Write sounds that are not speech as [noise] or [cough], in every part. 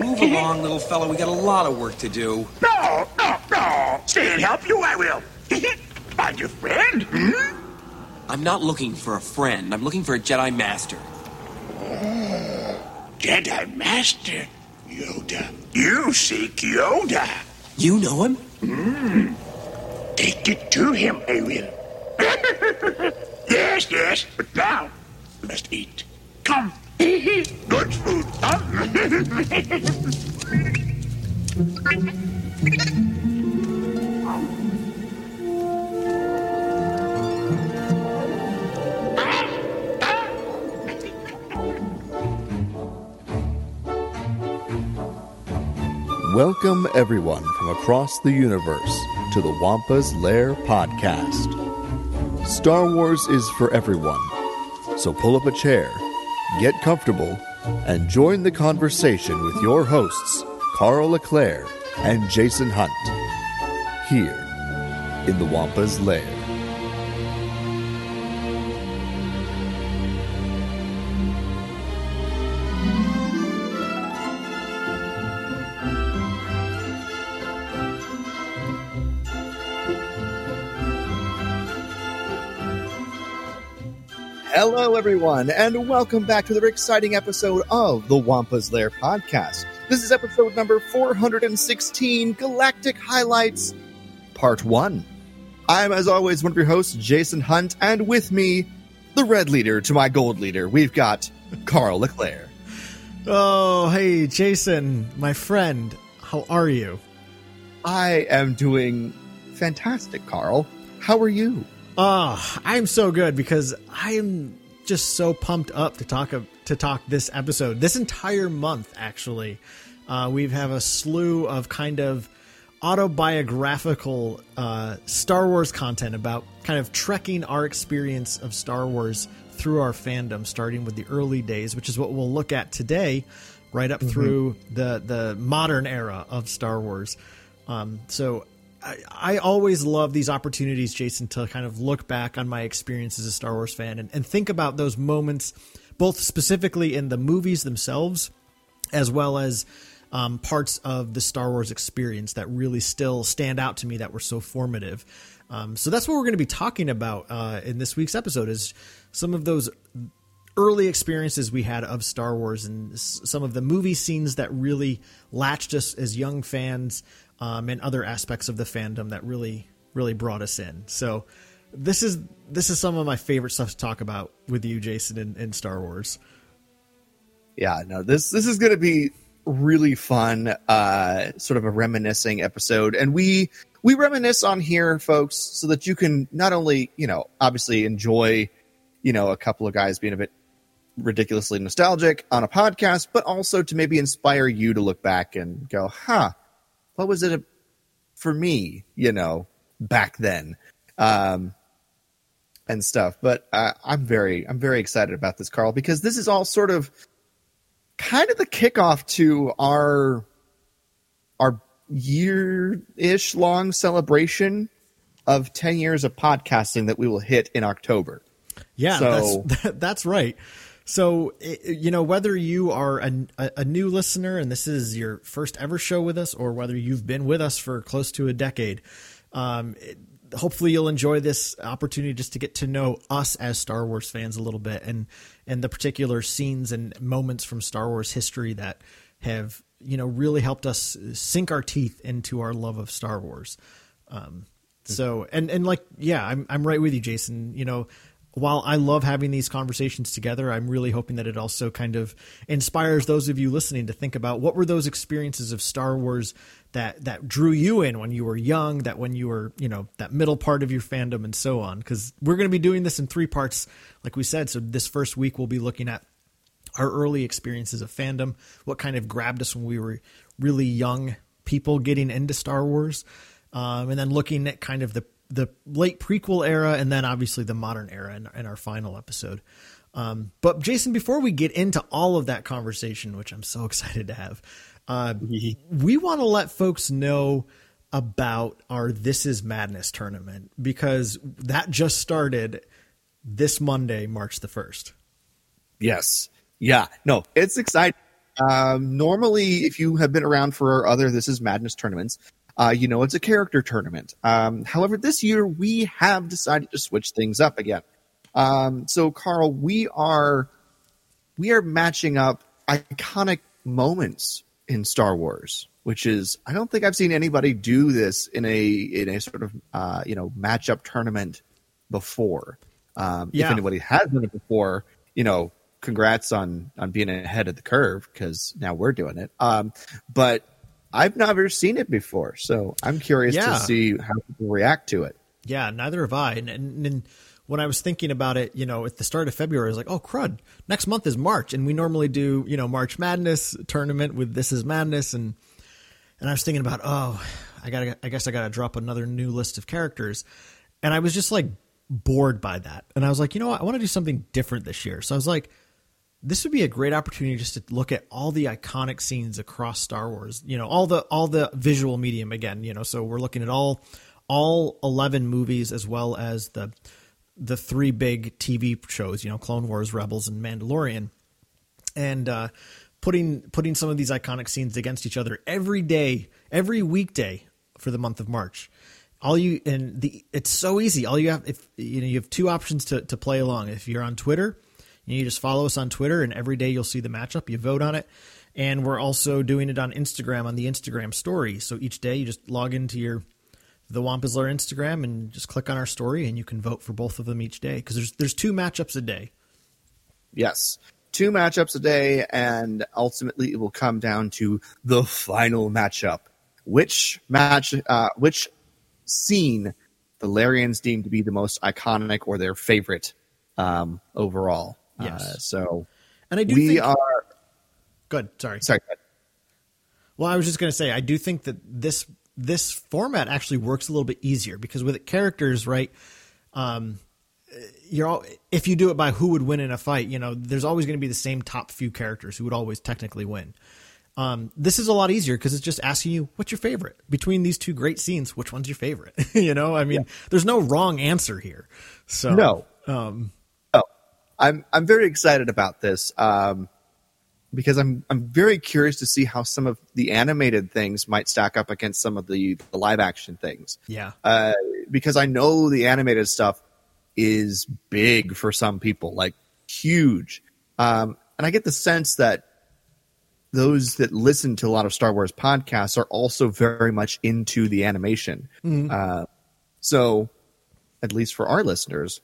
Move along, little fella. We got a lot of work to do. No, no, no. Stay and help you, I will. [laughs] Find your friend. Hmm? I'm not looking for a friend. I'm looking for a Jedi Master. Oh, Jedi Master Yoda. You seek Yoda. You know him? Take it to him, I will. [laughs] yes, yes, but now we must eat. Come. Good food? Welcome, everyone from across the universe, to the Wampa's Lair podcast. Star Wars is for everyone, so pull up a chair, get comfortable, and join the conversation with your hosts, Carl Leclerc and Jason Hunt, here in the Wampa's Lair. Everyone, and welcome back to another exciting episode of the Wampa's Lair podcast. This is episode number 416 Galactic Highlights, Part 1. I'm, as always, one of your hosts, Jason Hunt, and with me, the red leader to my gold leader, we've got Carl Leclerc. Oh, hey, Jason, my friend. How are you? I am doing fantastic, Carl. How are you? Oh, I'm so good because I am just so pumped up to talk of, to talk this episode. This entire month, actually, uh, we have a slew of kind of autobiographical uh, Star Wars content about kind of trekking our experience of Star Wars through our fandom, starting with the early days, which is what we'll look at today, right up through the the modern era of Star Wars. Um, so I, always love these opportunities, Jason, to kind of look back on my experience as a Star Wars fan and, and think about those moments, both specifically in the movies themselves, as well as um, parts of the Star Wars experience that really still stand out to me that were so formative. Um, so that's what we're going to be talking about uh, in this week's episode is some of those early experiences we had of Star Wars and some of the movie scenes that really latched us as young fans um, and other aspects of the fandom that really really brought us in. So this is this is some of my favorite stuff to talk about with you, Jason, in, in Star Wars. yeah no this this is going to be really fun uh sort of a reminiscing episode and we we reminisce on here folks so that you can not only you know obviously enjoy you know a couple of guys being a bit ridiculously nostalgic on a podcast but also to maybe inspire you to look back and go huh what was it for me you know back then um and stuff but uh, i'm very i'm very excited about this carl because this is all sort of kind of the kickoff to our our year ish long celebration of 10 years of podcasting that we will hit in October. Yeah, So- that's that, [laughs] that's right. So you know whether you are a, a, new listener and this is your first ever show with us, or whether you've been with us for close to a decade, um, it, hopefully you'll enjoy this opportunity just to get to know us as Star Wars fans a little bit and and the particular scenes and moments from Star Wars history that have you know really helped us sink our teeth into our love of Star Wars. Um, so and and like yeah, I'm I'm right with you, Jason. You know, while I love having these conversations together, I'm really hoping that it also kind of inspires those of you listening to think about what were those experiences of Star Wars that that drew you in when you were young, that when you were you know that middle part of your fandom and so on. Because we're going to be doing this in three parts, like we said. So this first week we'll be looking at our early experiences of fandom, what kind of grabbed us when we were really young people getting into Star Wars, um, and then looking at kind of the the late prequel era, and then obviously the modern era in, in our final episode. Um, but Jason, before we get into all of that conversation, which I'm so [laughs] excited to have, uh, we want to let folks know about our This Is Madness tournament because that just started this Monday, March the first. Yes. Yeah. No, it's exciting. Um, normally, if you have been around for our other This Is Madness tournaments, uh, you know it's a character tournament. Um, however, this year we have decided to switch things up again. Um, so, Carl, we are we are matching up iconic moments in Star Wars, which is I don't think I've seen anybody do this in a in a sort of uh, you know matchup tournament before. Um, Yeah. If anybody has done it before, you know, congrats on on being ahead of the curve because now we're doing it. Um, but I've never seen it before, so I'm curious Yeah. to see how people react to it. Yeah, neither have I. And, and, and when I was thinking about it, you know, at the start of February, I was like, oh, crud, next month is March. And we normally do, you know, March Madness tournament with This Is Madness. And, and I was thinking about, oh, I gotta, I guess I gotta drop another new list of characters. And I was just like bored by that. And I was like, you know what? I want to do something different this year. So I was like, this would be a great opportunity just to look at all the iconic scenes across Star Wars. You know, all the all the visual medium again. You know, so we're looking at all all eleven movies as well as the the three big TV shows. You know, Clone Wars, Rebels, and Mandalorian, and uh, putting putting some of these iconic scenes against each other every day, every weekday for the month of March. All you and the it's so easy. All you have if you know you have two options to to play along. If you're on Twitter, you just follow us on Twitter, and every day you'll see the matchup. You vote on it, and we're also doing it on Instagram on the Instagram story. So each day you just log into your the Wampa's Lair Instagram and just click on our story, and you can vote for both of them each day because there's there's two matchups a day. Yes. Two matchups a day, and ultimately it will come down to the final matchup. Which match, uh, which scene the Larians deem to be the most iconic or their favorite um, overall. Yes. Uh, so And I do we think, are. good. Sorry. Sorry. go. Well, I was just going to say, I do think that this this format actually works a little bit easier because with it characters, right? Um, you're all if you do it by who would win in a fight, you know, there's always going to be the same top few characters who would always technically win. Um, this is a lot easier because it's just asking you what's your favorite between these two great scenes. Which one's your favorite? [laughs] you know, I mean, there's no wrong answer here. So No. um, I'm I'm very excited about this um, because I'm I'm very curious to see how some of the animated things might stack up against some of the, the live action things. yeah, uh, because I know the animated stuff is big for some people, like huge. Um, and I get the sense that those that listen to a lot of Star Wars podcasts are also very much into the animation. Uh, so, at least for our listeners,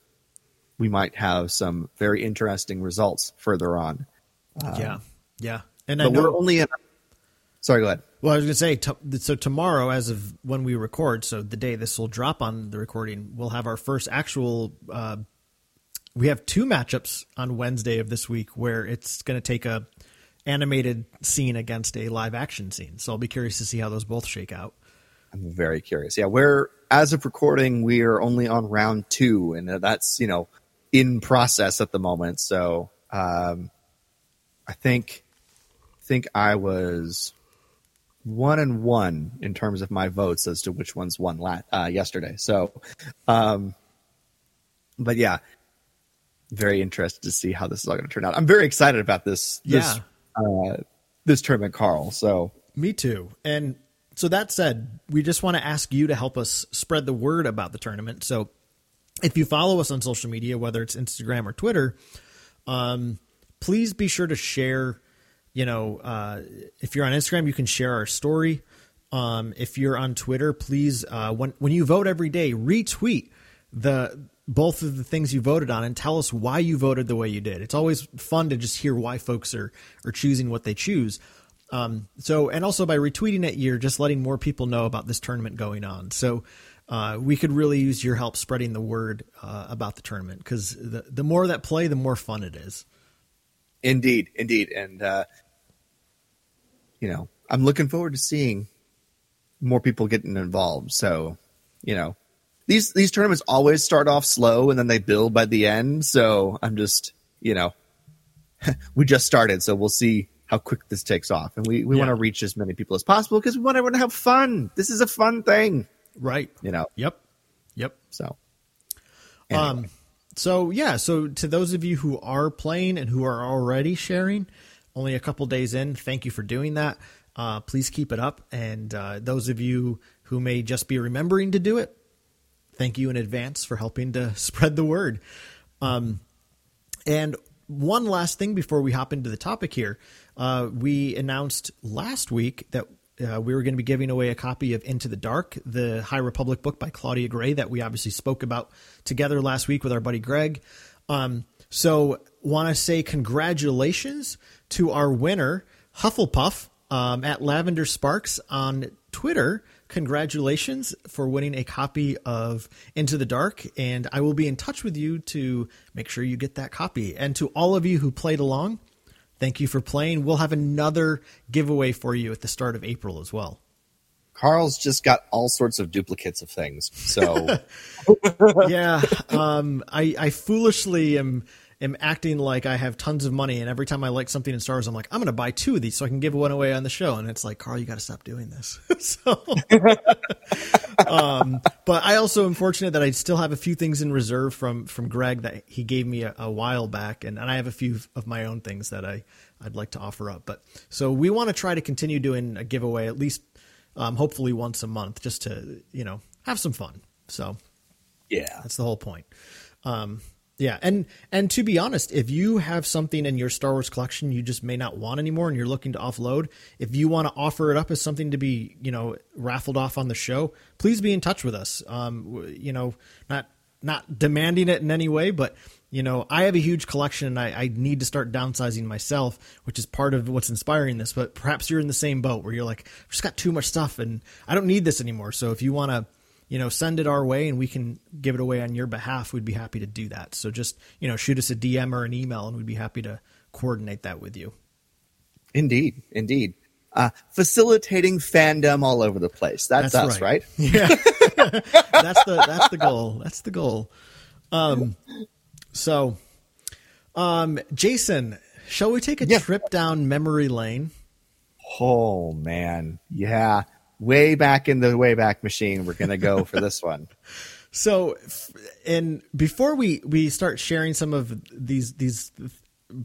we might have some very interesting results further on. yeah, yeah. And I But know we're only in. Sorry, go ahead. Well, I was going to say, t- so tomorrow, as of when we record, so the day this will drop on the recording, we'll have our first actual. Uh, we have two matchups on Wednesday of this week where it's going to take a animated scene against a live action scene. So I'll be curious to see how those both shake out. I'm very curious. Yeah, we're as of recording, we are only on round two, and that's you know in process at the moment. So um, I think think I was one and one in terms of my votes as to which ones won la- uh, yesterday. So, um, but yeah, very interested to see how this is all going to turn out. I'm very excited about this. This, uh, this tournament, Carl. So Me too. And so that said, we just want to ask you to help us spread the word about the tournament. So if you follow us on social media, whether it's Instagram or Twitter, um, please be sure to share. You know, uh, if you're on Instagram, you can share our story. Um, if you're on Twitter, please uh, when when you vote every day, retweet the both of the things you voted on and tell us why you voted the way you did. It's always fun to just hear why folks are are choosing what they choose. Um, so, and also by retweeting it, you're just letting more people know about this tournament going on. So, uh, we could really use your help spreading the word uh, about the tournament because the the more that play, the more fun it is. Indeed, indeed, and uh, you know, I'm looking forward to seeing more people getting involved. So, you know, these these tournaments always start off slow and then they build by the end. So I'm just, you know, [laughs] we just started, so we'll see how quick this takes off, and we we Yeah. want to reach as many people as possible because we want everyone to have fun. This is a fun thing, Right. you know. Yep. Yep. So, Um, so yeah, so to those of you who are playing and who are already sharing, only a couple days in. Thank you for doing that. Uh, please keep it up. And uh, those of you who may just be remembering to do it, thank you in advance for helping to [laughs] spread the word. Um, and one last thing before we hop into the topic here. Uh, we announced last week that uh, we were going to be giving away a copy of Into the Dark, the High Republic book by Claudia Gray that we obviously spoke about together last week with our buddy Greg. Um, so, want to say congratulations to our winner, Hufflepuff, um, at Lavender Sparks on Twitter. Congratulations for winning a copy of Into the Dark, and I will be in touch with you to make sure you get that copy. And to all of you who played along, thank you for playing. We'll have another giveaway for you at the start of April as well. Carl's just got all sorts of duplicates of things. So [laughs] yeah, um, I, I foolishly am am acting like I have tons of money, and every time I like something in Star Wars, I'm like, I'm going to buy two of these so I can give one away on the show. And it's like, Carl, you got to stop doing this. [laughs] so, um, but I also am fortunate that I still have a few things in reserve from from Greg that he gave me a, a while back, and, and I have a few of my own things that I I'd like to offer up. But so we want to try to continue doing a giveaway at least, um, hopefully once a month, just to you know have some fun. So yeah, that's the whole point. Um, yeah, and and to be honest, if you have something in your Star Wars collection you just may not want anymore, and you're looking to offload, if you want to offer it up as something to be you know raffled off on the show, please be in touch with us. Um, you know, not not demanding it in any way, but you know, I have a huge collection and I, I, need to start downsizing myself, which is part of what's inspiring this. But perhaps you're in the same boat where you're like, I've just got too much stuff and I don't need this anymore. So if you want to you know, send it our way and we can give it away on your behalf, we'd be happy to do that. So just, you know, shoot us a DM or an email and we'd be happy to coordinate that with you. Indeed, indeed. Uh, facilitating fandom all over the place. That's, that's us, right? right? Yeah. [laughs] that's the that's the goal. That's the goal. Um so um Jason, shall we take a yeah. trip down memory lane? Oh man. Yeah way back in the Wayback Machine. We're going to go for this one. [laughs] So, and before we we start sharing some of these these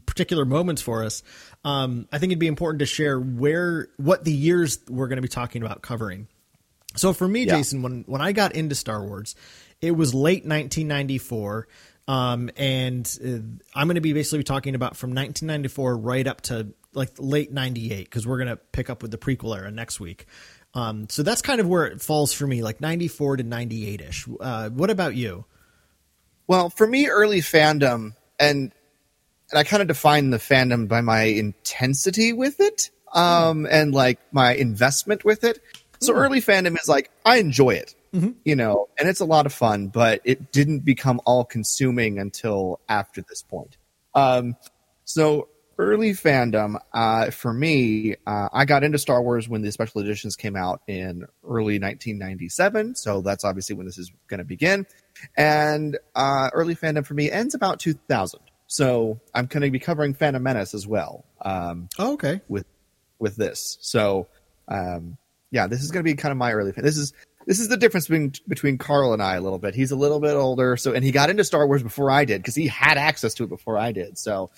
particular moments for us, um, I think it'd be important to share where what the years we're going to be talking about covering. So for me, yeah. Jason, when when I got into Star Wars, it was late 1994. Um, and uh, I'm going to be basically talking about from 1994 right up to like late 98 because we're going to pick up with the prequel era next week. Um, so that's kind of where it falls for me, like 94 to 98 ish. Uh, what about you? Well, for me, early fandom, and and I kind of define the fandom by my intensity with it, um, and like my investment with it. So mm. early fandom is like I enjoy it, mm-hmm. you know, and it's a lot of fun, but it didn't become all consuming until after this point. Um, so early fandom uh, for me uh, i got into star wars when the special editions came out in early 1997 so that's obviously when this is going to begin and uh, early fandom for me ends about 2000 so i'm going to be covering phantom menace as well um, oh, okay with with this so um, yeah this is going to be kind of my early fan this is this is the difference between between Carl and I a little bit. He's a little bit older, so and he got into Star Wars before I did because he had access to it before I did. So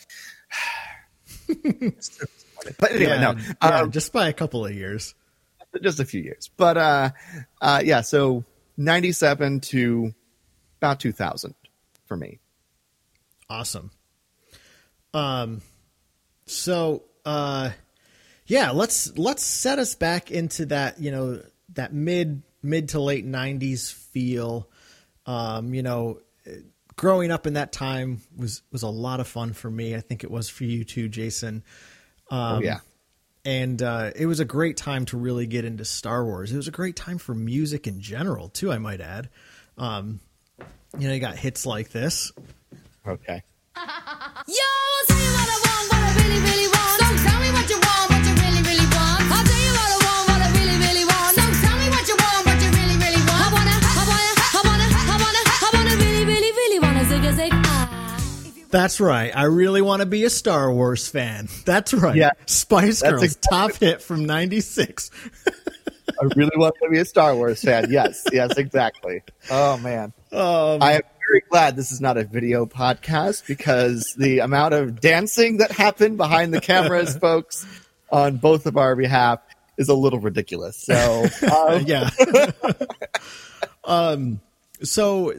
[laughs] but anyway, yeah, no, yeah, um, just by a couple of years, just a few years. But uh, uh, yeah, so ninety-seven to about two thousand for me. Awesome. Um, so uh, yeah, let's let's set us back into that you know that mid mid to late '90s feel. Um, you know, growing up in that time was was a lot of fun for me. I think it was for you too, Jason. Um, oh yeah. And uh, it was a great time to really get into Star Wars. It was a great time for music in general too. I might add. Um, you know, you got hits like this. Okay. [laughs] Yo, That's right. I really want to be a Star Wars fan. That's right. Yeah, Spice Girls, exactly. top hit from '96. [laughs] I really want to be a Star Wars fan. Yes, yes, exactly. Oh man, um, I am very glad this is not a video podcast because the amount of dancing that happened behind the cameras, [laughs] folks, on both of our behalf is a little ridiculous. So, [laughs] um, yeah. um, so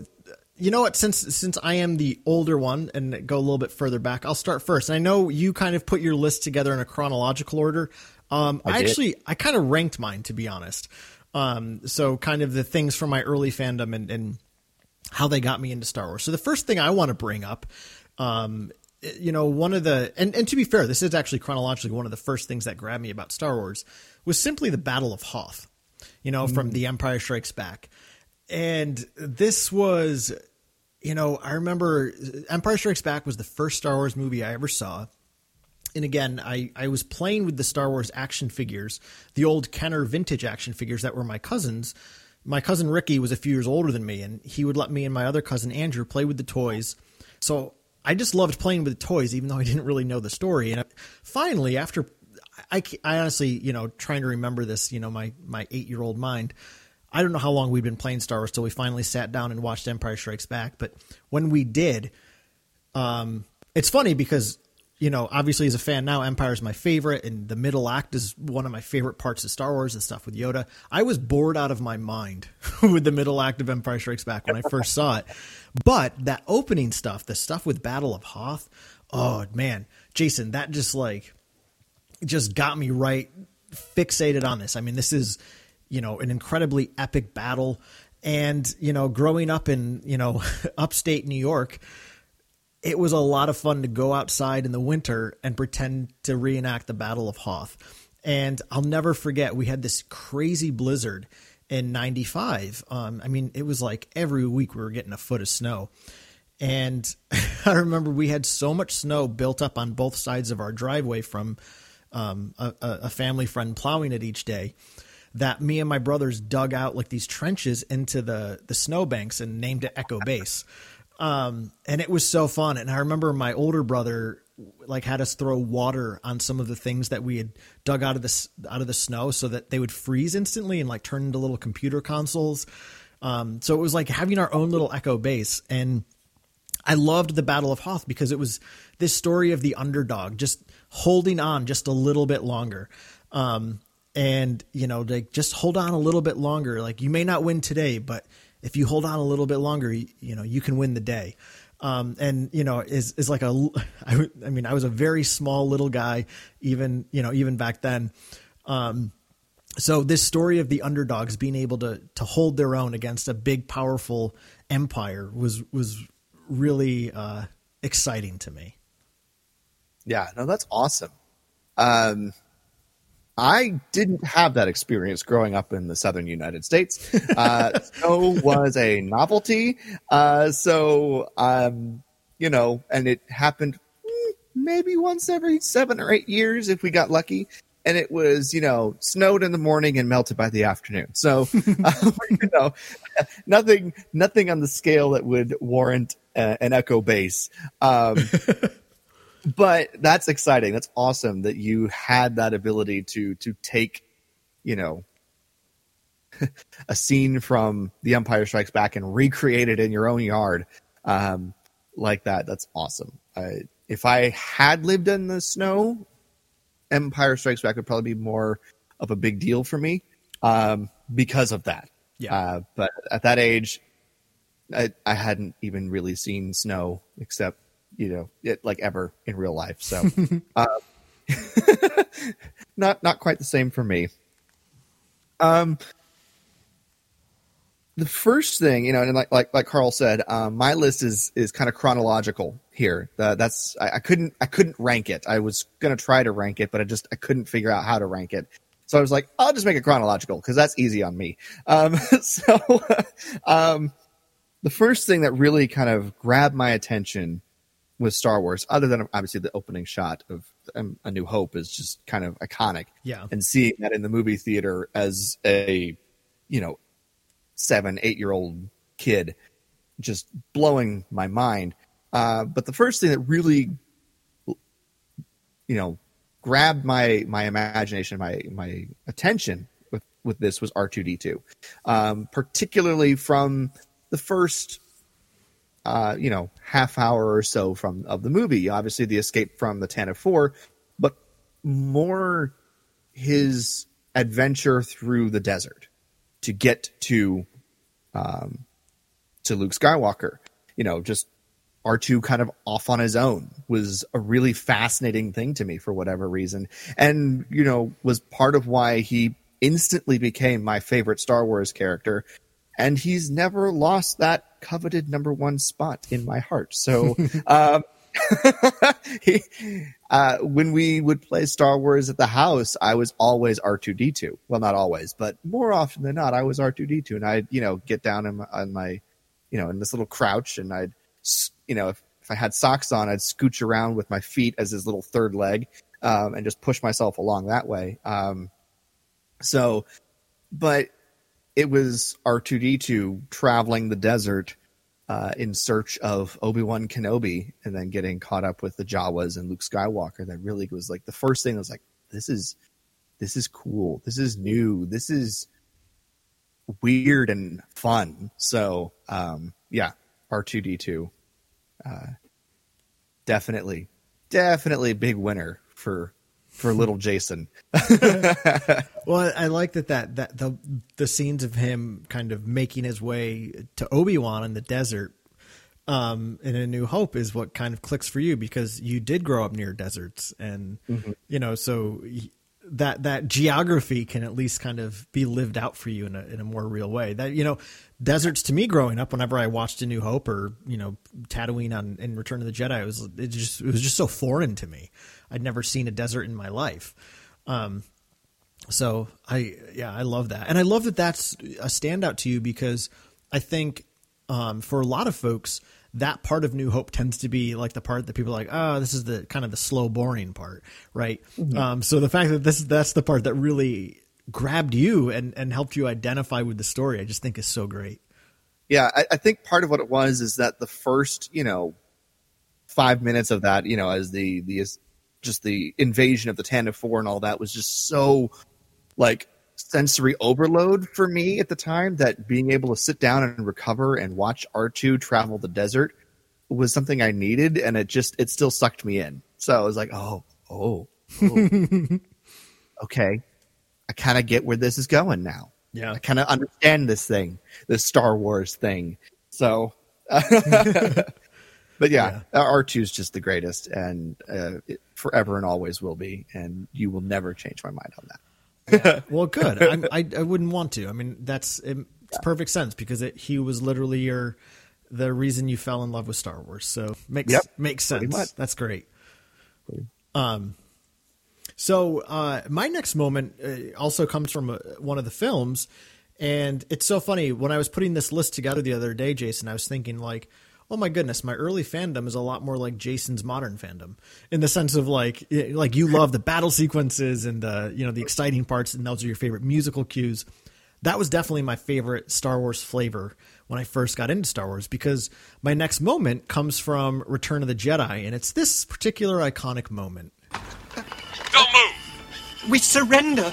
you know what? Since since I am the older one and go a little bit further back, I'll start first. I know you kind of put your list together in a chronological order. Um, I, did. actually I kind of ranked mine to be honest. Um, so kind of the things from my early fandom and, and how they got me into Star Wars. So the first thing I want to bring up, um, you know, one of the and, and to be fair, this is actually chronologically one of the first things that grabbed me about Star Wars was simply the Battle of Hoth, you know, from The Empire Strikes Back. And this was, you know, I remember Empire Strikes Back was the first Star Wars movie I ever saw. And again, I, I was playing with the Star Wars action figures, the old Kenner vintage action figures that were my cousins. My cousin Ricky was a few years older than me, and he would let me and my other cousin Andrew play with the toys. So I just loved playing with the toys, even though I [laughs] didn't really know the story. And finally, after I, I honestly, you know, trying to remember this, you know, my my eight year old mind. I don't know how long we'd been playing Star Wars till we finally sat down and watched Empire Strikes Back. But when we did, um, it's funny because you know, obviously as a fan now, Empire is my favorite, and the middle act is one of my favorite parts of Star Wars and stuff with Yoda. I was bored out of my mind [laughs] with the middle act of Empire Strikes Back when I first saw it, but that opening stuff, the stuff with Battle of Hoth, oh man, Jason, that just like just got me right fixated on this. I mean, this is, you know, an incredibly epic battle. And, you know, growing up in, you know, [laughs] upstate New York, it was a lot of fun to go outside in the winter and pretend to reenact the Battle of Hoth. And I'll never forget, we had this crazy blizzard in 95. Um, I mean, it was like every week we were getting a foot of snow. And [laughs] I remember we had so much snow built up on both sides of our driveway from um, a, a family friend plowing it each day that me and my brothers dug out like these trenches into the the snowbanks and named it Echo Base. [laughs] Um, and it was so fun. And I remember my older brother like had us throw water on some of the things that we had dug out of the out of the snow so that they would freeze instantly and like turn into little computer consoles. Um, so it was like having our own little Echo Base and. I loved the Battle of Hoth because it was this story of the underdog just holding on just a little bit longer. Um, and you know, like just hold on a little bit longer. Like you may not win today, but if you hold on a little bit longer, you, you know, you can win the day. Um, and you know, is, is like a, [laughs] I, I mean, I was a very small little guy, even, you know, even back then. Um, so this story of the underdogs being able to to hold their own against a big powerful empire was was really uh, exciting to me. Yeah, no, that's awesome. Um, I didn't have that experience growing up in the southern United States. Uh, [laughs] snow was a novelty. Uh, so, um, you know, and it happened mm, maybe once every seven or eight years if we got lucky. And it was, you know, snowed in the morning and melted by the afternoon. So, [laughs] uh, [laughs] you know, nothing, nothing on the scale that would warrant uh, an echo base. Um, but that's exciting. That's awesome that you had that ability to to take, you know, [laughs] a scene from The Empire Strikes Back and recreate it in your own yard, um, like that. That's awesome. Uh, if I had lived in the snow, Empire Strikes Back would probably be more of a big deal for me um, because of that. Yeah. Uh, but at that age, I, I hadn't even really seen snow except you know it like ever in real life. So [laughs] uh, [laughs] not not quite the same for me. Um, the first thing you know, and like like like Carl said, um, my list is is kind of chronological here. Uh, that's I, I couldn't I couldn't rank it. I was gonna try to rank it, but I just I couldn't figure out how to rank it. So I was like, I'll just make it chronological because that's easy on me. Um, [laughs] so um, the first thing that really kind of grabbed my attention with Star Wars, other than obviously the opening shot of um, A New Hope, is just kind of iconic. Yeah. and seeing that in the movie theater as a you know seven eight year old kid, just blowing my mind. Uh, but the first thing that really you know grabbed my my imagination, my my attention with with this was R two D two, particularly from the first uh, you know, half hour or so from of the movie. Obviously, the escape from the Tantive Four, but more his adventure through the desert to get to um, to Luke Skywalker. You know, just R2 kind of off on his own was a really fascinating thing to me for whatever reason. And, you know, was part of why he instantly became my favorite Star Wars character. And he's never lost that coveted number one spot in my heart. So, [laughs] um, [laughs] he, uh, when we would play Star Wars at the house, I was always R2D2. Well, not always, but more often than not, I was R2D2. And I'd, you know, get down in my, on my, you know, in this little crouch and I'd, you know, if, if I had socks on, I'd scooch around with my feet as his little third leg, um, and just push myself along that way. Um, so, but it was R2D2 traveling the desert uh, in search of Obi Wan Kenobi, and then getting caught up with the Jawas and Luke Skywalker. That really was like the first thing. I was like, this is this is cool. This is new. This is weird and fun. So, um, yeah, R2D2, uh, definitely, definitely a big winner for for little Jason. [laughs] Well, I like that that that the the scenes of him kind of making his way to Obi Wan in the desert, um, in A New Hope is what kind of clicks for you because you did grow up near deserts, and you know, so that that geography can at least kind of be lived out for you in a in a more real way. That you know, deserts to me growing up, whenever I watched A New Hope or you know Tatooine on in Return of the Jedi, it was it just it was just so foreign to me. I'd never seen a desert in my life. Um, so I yeah, I love that. And I love that that's a standout to you because I think um, for a lot of folks that part of New Hope tends to be like the part that people are like, oh, this is the kind of the slow, boring part, right? Um, so the fact that this that's the part that really grabbed you and and helped you identify with the story, I just think is so great. yeah, I, I think part of what it was is that the first, you know, five minutes of that, you know, as the the just the invasion of the Tantive Four and all that was just so like sensory overload for me at the time that being able to sit down and recover and watch R2 travel the desert was something I needed and it just it still sucked me in. So I was like, oh, oh, oh. [laughs] okay. I kind of get where this is going now. Yeah. I kind of understand this thing, this Star Wars thing. So, [laughs] but yeah, R2 is just the greatest and uh, it forever and always will be. And you will never change my mind on that. [laughs] Well, good. I'm, I I wouldn't want to. I mean, that's it, it's perfect sense because it, he was literally your the reason you fell in love with Star Wars. So makes Yep, makes sense. That's great. Um, so uh, my next moment uh, also comes from uh, one of the films, and it's so funny when I was putting this list together the other day, Jason. I was thinking like. Oh my goodness, my early fandom is a lot more like Jason's modern fandom in the sense of like like you love the battle sequences and the you know the exciting parts and those are your favorite musical cues. That was definitely my favorite Star Wars flavor when I first got into Star Wars because my next moment comes from Return of the Jedi and it's this particular iconic moment. Don't move! We surrender.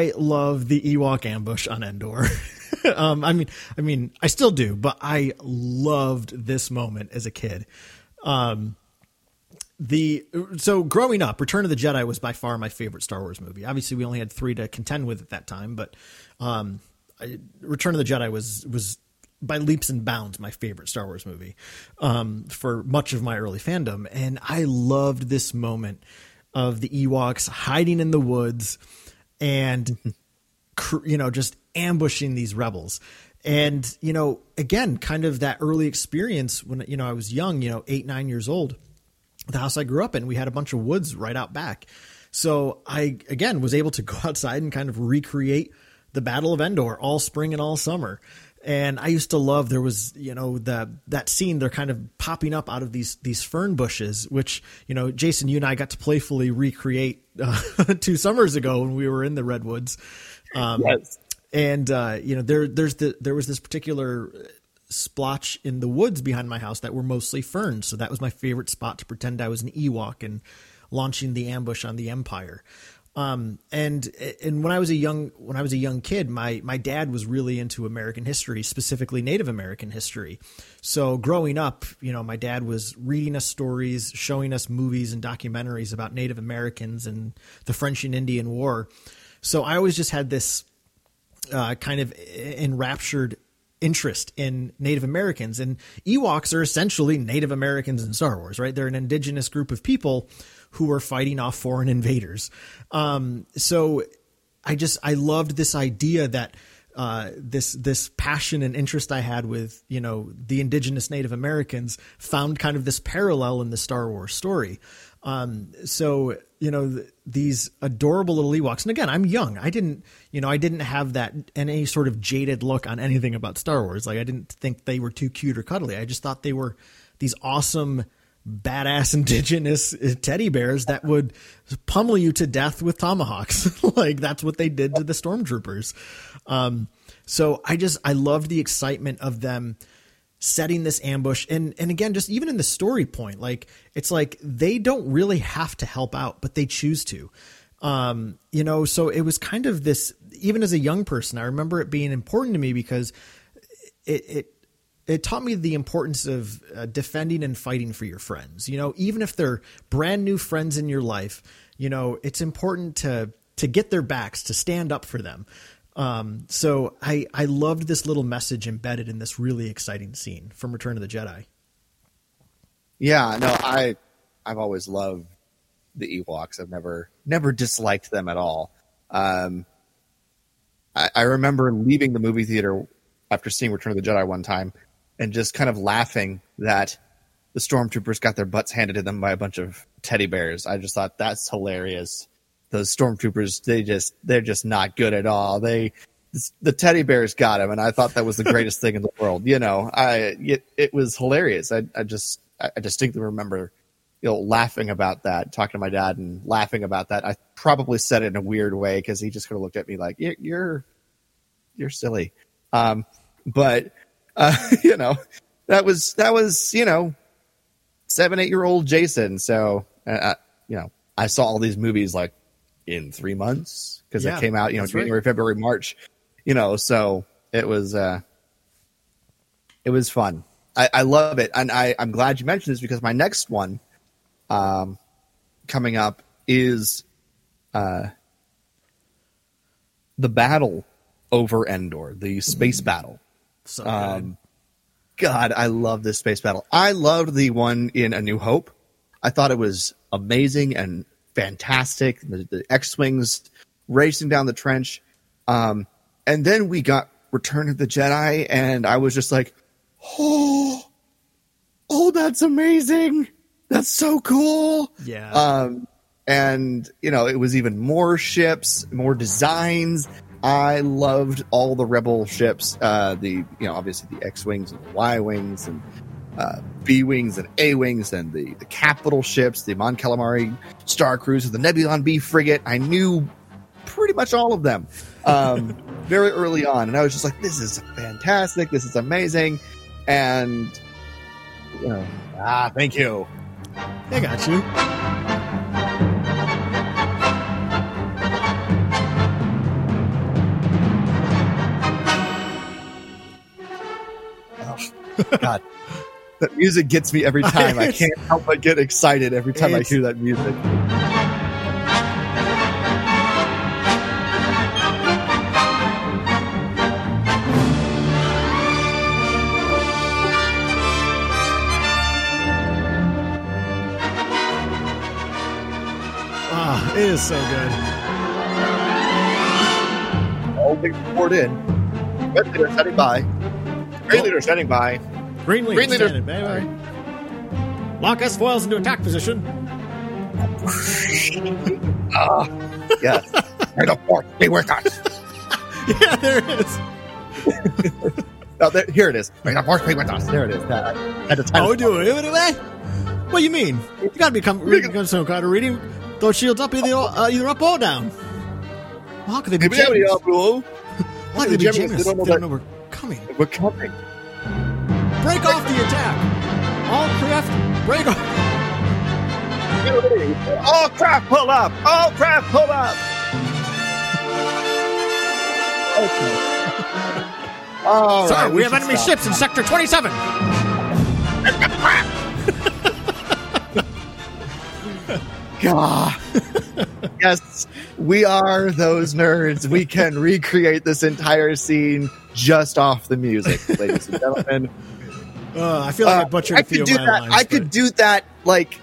I love the Ewok ambush on Endor. [laughs] um, I mean, I mean, I still do, but I loved this moment as a kid. Um, the so growing up, Return of the Jedi was by far my favorite Star Wars movie. Obviously, we only had three to contend with at that time, but um, I, Return of the Jedi was was by leaps and bounds my favorite Star Wars movie um, for much of my early fandom, and I loved this moment of the Ewoks hiding in the woods and you know just ambushing these rebels. And you know again kind of that early experience when you know i was young you know eight nine years old the house i grew up in we had a bunch of woods right out back. So i again was able to [laughs] go outside and kind of recreate the battle of endor all spring and all summer And I used to love there was you know the that scene they're kind of popping up out of these these fern bushes, which you know Jason, you and I got to playfully recreate uh, [laughs] two summers ago when we were in the redwoods. Um, Yes. and uh, you know there there's the there was this particular splotch in the woods behind my house that were mostly ferns so that was my favorite spot to pretend i was an ewok and launching the ambush on the empire um, and and when i was a young when i was a young kid my my dad was really into american history specifically native american history so growing up you know my dad was reading us stories showing us movies and documentaries about native americans and the french and indian war so i always just had this uh, kind of enraptured interest in Native Americans. And Ewoks are essentially Native Americans in Star Wars, right? They're an indigenous group of people who were fighting off foreign invaders. Um, so I just I loved this idea that uh, this this passion and interest I had with you know the indigenous Native Americans found kind of this parallel in the Star Wars story. Um, so you know th- these adorable little Ewoks, and again, I'm young. I didn't you know I didn't have that any sort of jaded look on anything about Star Wars. Like I didn't think they were too cute or cuddly. I just thought they were these awesome badass indigenous teddy bears that would pummel you to death with tomahawks. [laughs] like that's what they did to the stormtroopers. Um, so I just I loved the excitement of them setting this ambush and and again just even in the story point like it's like they don't really have to help out but they choose to um you know so it was kind of this even as a young person i remember it being important to me because it it it taught me the importance of uh, defending and fighting for your friends. You know, even if they're brand new friends in your life, you know, it's important to to get their backs, to stand up for them. Um, so I I loved this little message embedded in this really exciting scene from Return of the Jedi. Yeah, no, I I've always loved the Ewoks. I've never never disliked them at all. Um, I, I remember leaving the movie theater after seeing Return of the Jedi one time and just kind of laughing that the stormtroopers got their butts handed to them by a bunch of teddy bears. I just thought that's hilarious. Those stormtroopers, they just they're just not good at all. They the teddy bears got him, and I thought that was the greatest thing in the world. You know, I it, it was hilarious. I, I just I distinctly remember, you know, laughing about that, talking to my dad and laughing about that. I probably said it in a weird way because he just kind of looked at me like, "You're you're, silly," um, but uh, [laughs] you know, that was that was you know, seven eight year old Jason. So uh, you know, I saw all these movies like in three months because Yeah, it came out you know that's right. January, February, March. You know, so it was uh, it was fun. I, I love it, and I I'm glad you mentioned this because my next one, um, coming up is, uh, the battle over Endor, the space battle. So. Um, God, I love this space battle. I loved the one in A New Hope. I thought it was amazing and fantastic. The, the X Wings racing down the trench. Um, and then we got Return of the Jedi, and I was just like, oh, oh, that's amazing. That's so cool. yeah. Um, and you know, it was even more ships, more designs. I loved all the rebel ships. Uh, the you know, obviously the X wings and the Y wings and uh, B wings and A wings and the the capital ships, the Mon Calamari Star Cruiser, the Nebulon B frigate. I knew pretty much all of them um, [laughs] very early on, and I was just like, "This is fantastic! This is amazing!" And you know, ah, thank you. I got you. God, that music gets me every [laughs] time. I can't help but get excited every time I hear that music. Ah, it is so good. All things poured in. Red leader standing by. Green leader standing by. Green leader, Green leader. standing, baby. Lock S-foils into attack position. [laughs] Yes. May the force be with us. [laughs] Yeah, there it is. [laughs] Oh, there, here it is. May the force be with us. There it is. Uh, at the time. Oh, do it anyway. What do you mean? You gotta become reading some kind of reading. Those shields up either uh, either up or down. Well, how could they be Maybe are, bro. How could they be Jamies? they don't know They don't that- know we're coming. We're coming. Break off the attack. All craft, break off. All craft pull up! All craft pull up! Okay. [laughs] All Sir, right, we have enemy stop. ships in sector 27. [laughs] God. yes, we are those nerds. We can recreate this entire scene just off the music, ladies and gentlemen. Uh, I feel like I Uh, butchered I a few could do that. lines. I could do that like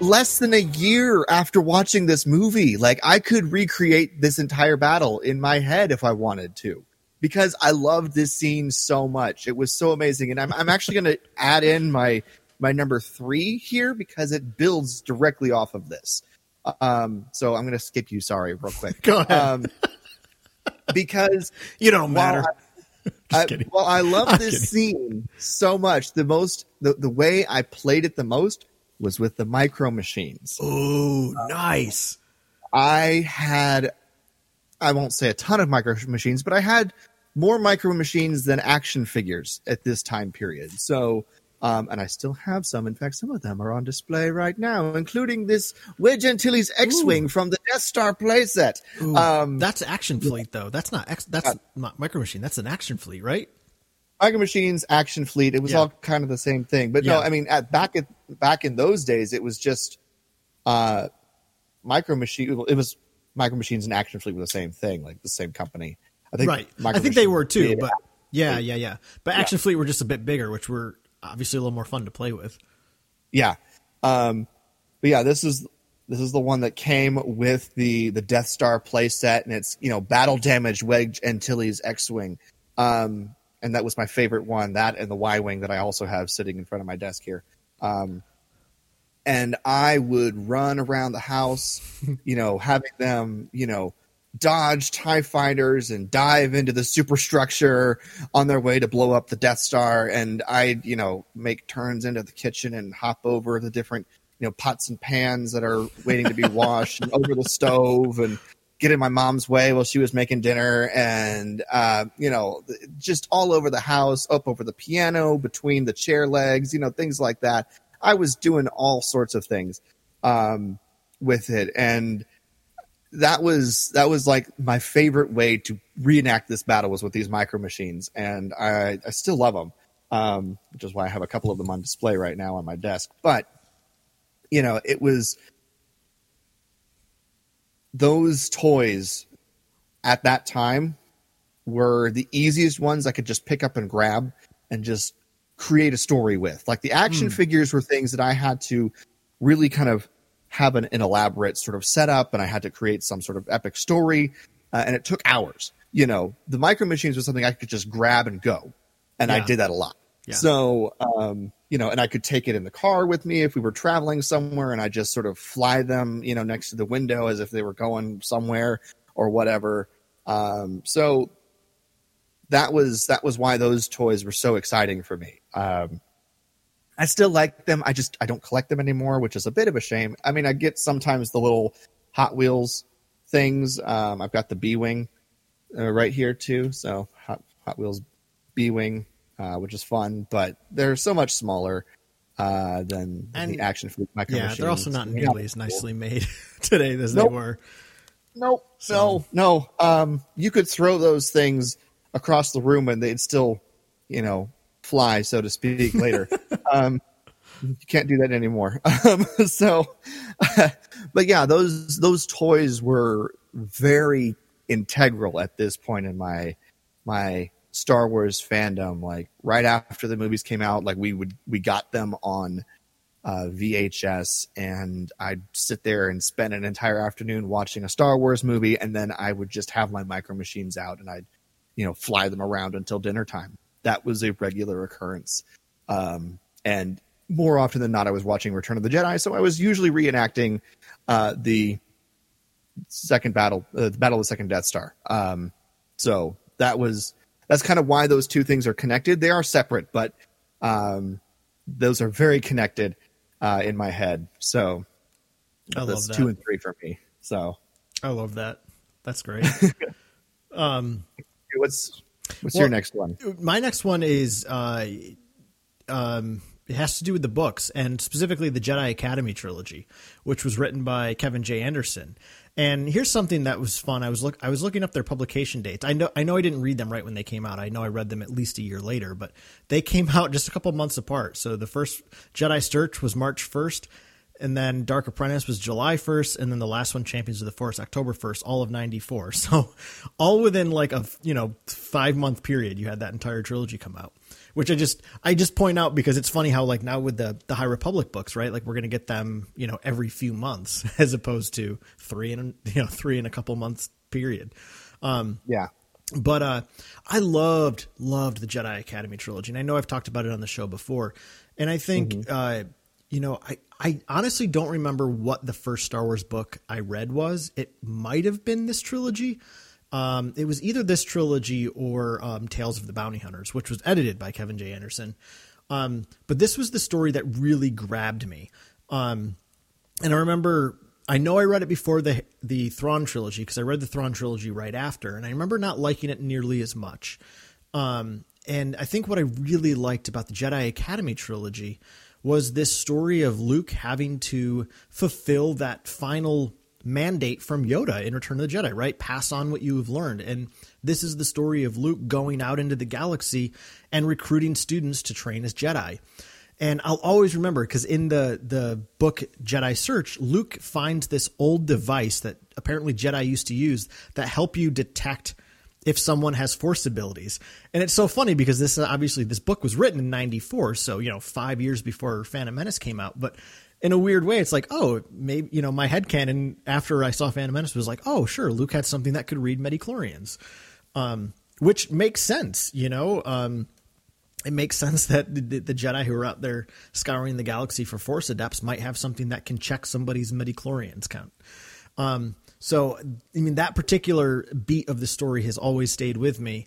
less than a year after watching this movie. Like I could recreate this entire battle in my head if I wanted to. Because I loved this scene so much. It was so amazing. And I'm I'm actually gonna add in my my number three here because it builds directly off of this. Um so I'm gonna skip you, sorry, real quick. [laughs] Go ahead. Um because [laughs] You don't matter. I, kidding. well, I love I'm this kidding. scene so much. The most, the, the way I played it the most was with the micro machines. Ooh, nice. I had, I won't say a ton of micro machines, but I had more micro machines than action figures at this time period. So, um, and I still have some. In fact, some of them are on display right now, including this Wedge Antilles X-wing from the Death Star playset. Um, that's action fleet though. That's not X, that's not micro machine. That's an action fleet, right? Micro Machines, Action Fleet, it was Yeah. all kind of the same thing. But no, I mean, at back at back in those days, it was just uh, Micro Machine. It was Micro Machines and Action Fleet were the same thing, like the same company. I think right. I think they were too, but yeah, yeah, yeah. But action fleet were just a bit bigger, which were obviously a little more fun to play with. yeah. Um, but yeah, this is this is the one that came with the the Death Star playset, and it's you know battle damaged Wedge Antilles X-wing. Um, and that was my favorite one. That and the Y wing that I also have sitting in front of my desk here. Um, and I would run around the house, [laughs] you know, having them, you know, dodge TIE fighters and dive into the superstructure on their way to blow up the Death Star. And I'd, you know, make turns into the kitchen and hop over the different, you know, pots and pans that are waiting to be [laughs] washed and over the stove and get in my mom's way while she was making dinner and, uh, you know, just all over the house, up over the piano, between the chair legs, you know, things like that. I was doing all sorts of things um, with it, and that was that was like my favorite way to reenact this battle was with these micro machines, and I, I still love them, um, which is why I have a couple of them on display right now on my desk. But you know, it was those toys at that time were the easiest ones I could just pick up and grab and just create a story with. Like the action figures were things that I had to really kind of have an, an elaborate sort of setup and I had to create some sort of epic story. Uh, and it took hours. You know, the micro machines was something I could just grab and go. And I did that a lot. Yeah. So, um, you know, and I could take it in the car with me if we were traveling somewhere and I just sort of fly them, you know, next to the window as if they were going somewhere or whatever. Um, so that was that was why those toys were so exciting for me. Um, I still like them. I just I don't collect them anymore, which is a bit of a shame. I mean, I get sometimes the little Hot Wheels things. Um, I've got the B wing uh, right here too. So Hot Hot Wheels B wing, uh, which is fun, but they're so much smaller uh, than And- the action micro Yeah, they're also not nearly as nicely made [laughs] today as Nope. they were. Nope. So- No, no. Um, you could throw those things across the room and they'd still, you know, fly, so to speak, later. [laughs] um, you can't do that anymore. [laughs] Um, so, [laughs] but yeah, those those toys were very integral at this point in my my Star Wars fandom. Like right after the movies came out, like we would we got them on uh, VHS, and I'd sit there and spend an entire afternoon watching a Star Wars movie, and then I would just have my micro machines out, and I'd you know fly them around until dinner time. That was a regular occurrence, um, and more often than not, I was watching Return of the Jedi, so I was usually reenacting uh, the second battle, uh, the battle of the second Death Star. Um, so that was that's kind of why those two things are connected. They are separate, but um, those are very connected uh, in my head. So I love that's that. two and three for me. So I love that. That's great. [laughs] um, what's what's Well- your next one? my next one is uh, um, it has to do with the books and specifically the Jedi Academy trilogy, which was written by Kevin J. Anderson. And here's something that was fun. I was look I was looking up their publication dates. I know I know I didn't read them right when they came out. I know I read them at least a year later, but they [laughs] came out just a couple months apart. So the first Jedi Search was March 1st, and then Dark Apprentice was July 1st, and then the last one, Champions of the Force, October 1st, all of 94. [laughs] So all within like a, you know, five month period, you had that entire trilogy come out, which I just, I just point out because it's funny how like now with the, the High Republic books, right? Like we're going to get them, you know, every few months [laughs] as opposed to three in, a- [laughs] you know, three in a couple months period. Um, Yeah. But uh, I loved loved the Jedi Academy trilogy, and I know I've talked about it on the show before. And I think, uh, you know, I I honestly don't remember what the first Star Wars book I read was. It might have been this trilogy. Um, it was either this trilogy or um, Tales of the Bounty Hunters, which was edited by Kevin J. Anderson. Um, but this was the story that really grabbed me. Um, and I remember I know I read it before the the Thrawn trilogy because I read the Thrawn trilogy right after, and I remember not liking it nearly as much. Um, and I think what I really liked about the Jedi Academy trilogy was this story of Luke having to fulfill that final mandate from Yoda in Return of the Jedi, right? Pass on what you have learned. And this is the story of Luke going out into the galaxy and recruiting students to train as Jedi. And I'll always remember because in the the book Jedi Search, Luke finds this old device that apparently Jedi used to use that help you detect if someone has force abilities. And it's so funny because this obviously this book was written in 94, so you know, 5 years before Phantom Menace came out, but in a weird way it's like, oh, maybe you know, my head headcanon after I saw Phantom Menace was like, oh, sure, Luke had something that could read midichlorians. Um which makes sense, you know. Um it makes sense that the, the Jedi who are out there scouring the galaxy for Force adepts might have something that can check somebody's midichlorians count. Um, so, I mean, that particular beat of the story has always stayed with me.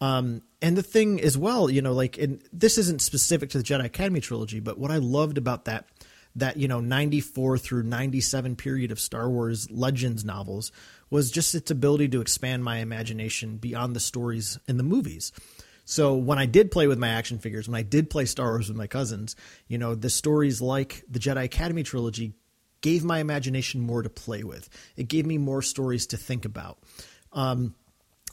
Um, and the thing as well, you know, like, and this isn't specific to the Jedi Academy trilogy, but what I loved about that, that, you know, 94 through 97 period of Star Wars Legends novels was just its ability to expand my imagination beyond the stories in the movies. So when I did play with my action figures, when I did play Star Wars with my cousins, you know, the stories like the Jedi Academy trilogy gave my imagination more to play with. It gave me more stories to think about. Um,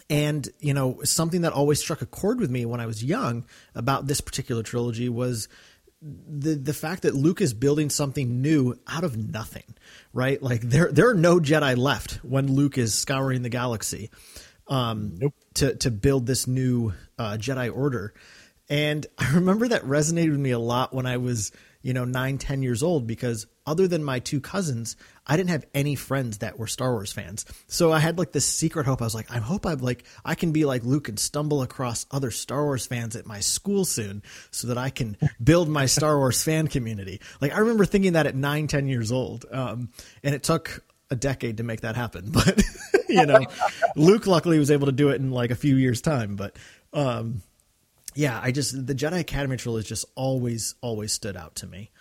and you know, something that always struck a chord with me when I was young about this particular trilogy was the the fact that Luke is building something new out of nothing, right? Like there there are no Jedi left when Luke is scouring the galaxy um, to to build this new uh, Jedi Order. And [laughs] I remember that resonated with me a lot when I was, you know, nine, ten years old, because other than my two cousins, I didn't have any friends that were Star Wars fans. So I had like this secret hope. I was like, I hope I'm like, I can be like Luke and stumble across other Star Wars fans at my school soon so that I can build my Star Wars fan community. Like I remember thinking that at nine, ten years old. Um, and it took a decade to make that happen. [laughs] But, you know, Luke luckily was able to do it in like a few years time. But, um, yeah, I just the Jedi Academy trilogy has just always always stood out to me.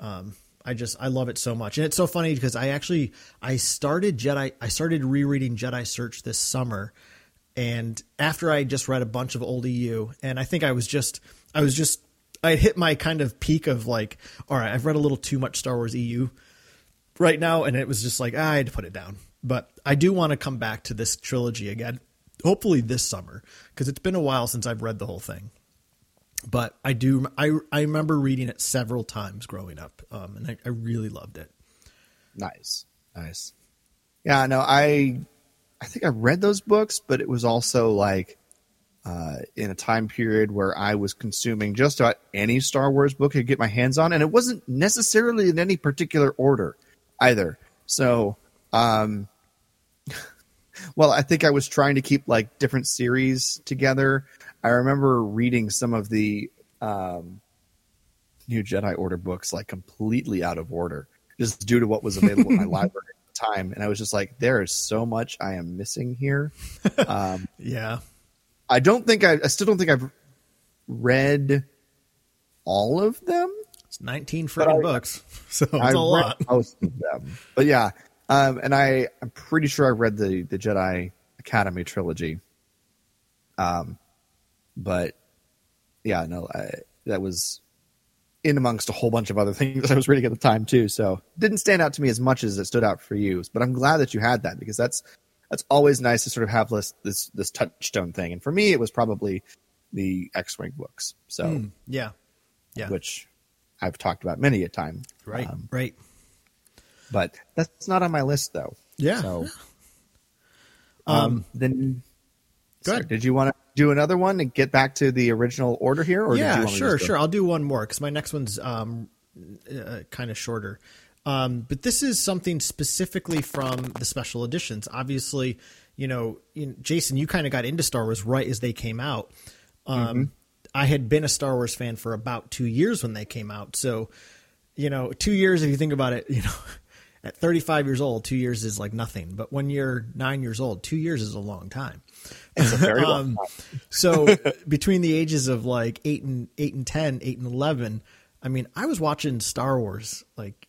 Um, I just I love it so much, and it's so funny because I actually I started Jedi I started rereading Jedi Search this summer, and after I just read a bunch of old EU, and I think I was just I was just I hit my kind of peak of like, all right, I've read a little too much Star Wars EU right now, and it was just like ah, I had to put it down. But I do want to come back to this trilogy again, hopefully this summer, because it's been a while since I've read the whole thing but I do I I remember reading it several times growing up, um, and I, I really loved it. Nice, nice. Yeah, no, I I think I read those books, but it was also like uh, in a time period where I was consuming just about any Star Wars book I could get my hands on, and it wasn't necessarily in any particular order either. So, um, [laughs] well, I think I was trying to keep like different series together. I remember reading some of the um, new Jedi Order books like completely out of order, just due to what was available in my [laughs] library at the time. And I was just like, there is so much I am missing here. [laughs] Um, Yeah, I don't think I, I still don't think I've read all of them. It's 19 friggin' I- books. [laughs] So it's I a read lot. most of them, but yeah, um, and I I'm pretty sure I read the the Jedi Academy trilogy. Um, but yeah, no, I, that was in amongst a whole bunch of other [laughs] things I was reading at the time too. So didn't stand out to me as much as it stood out for you. But I'm glad that you had that because that's that's always nice to sort of have this this this touchstone thing. And for me, it was probably the X-wing books. So Mm, yeah. Yeah. which I've talked about many a time. right. Um, right. but that's not on my list though. Yeah. So, um, then Go sorry, did you want to do another one and get back to the original order here, or yeah, want me to sure, sure. I'll do one more because my next one's um, uh, kind of shorter. Um, but this is something specifically from the special editions. Obviously, you know, Jason, you kind of got into Star Wars right as they came out. Um, Mm-hmm. I had been a Star Wars fan for about two years when they came out. So, you know, two years, if you think about it, [laughs] you know, at 35 years old, two years is like nothing. But when you're nine years old, two years is a long time. It's a very long [laughs] Um, time. so [laughs] between the ages of like eight and eight and 10, eight and 11, I mean, I was watching Star Wars. Like,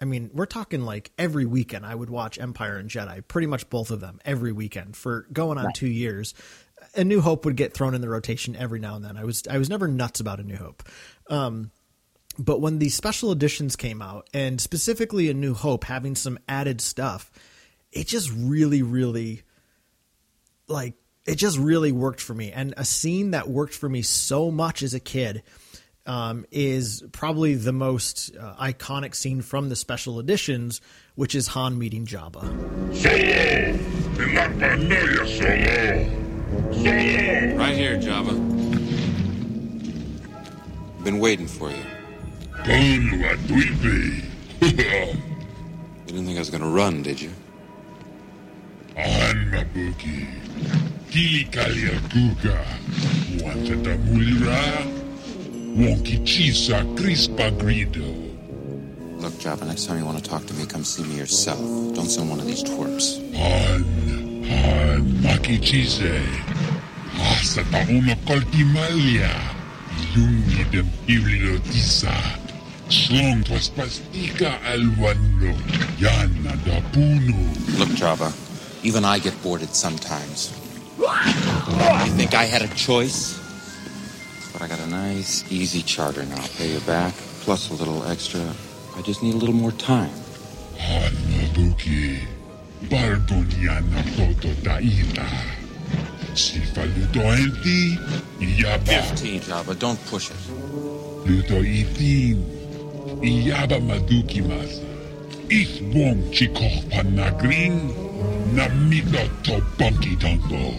I mean, we're talking like every weekend I would watch Empire and Jedi, pretty much both of them every weekend for going on two years. A New Hope would get thrown in the rotation every now and then. I was, I was never nuts about A New Hope. Um, but when the special editions came out and specifically A New Hope having some added stuff, it just really, really like it just really worked for me. And a scene that worked for me so much as a kid um, is probably the most uh, iconic scene from the special editions, which is Han meeting Jabba. Solo! En la pantalla, Solo! Solo! Right here, Jabba. Been waiting for you. Con la tuipe! You didn't think I was gonna run, did you? Anna Buki. Kili kalia kuka. Wanta mulira. Wonki chisa crispa grido. Look, Jabba, next time you want to talk to me, come see me yourself. Don't send one of these twerps. Han, han, maki chise. Asa ta uno coltimalia. Ilungi dem iblilo tisa. Slong twas pastika alwano. Yana da puno. Look, Jabba, even I get bored sometimes. You think I had a choice? But I got a nice, easy charter now. I'll pay you back, plus a little extra. I just need a little more time. Hanna buki. Barboniana toto da ita. Si fa luto enti. Iaba. 15, Jabba, don't push it. Luto itin. Iaba maduki masa. Ich bong chikoh panagring. Namito to bunky tango.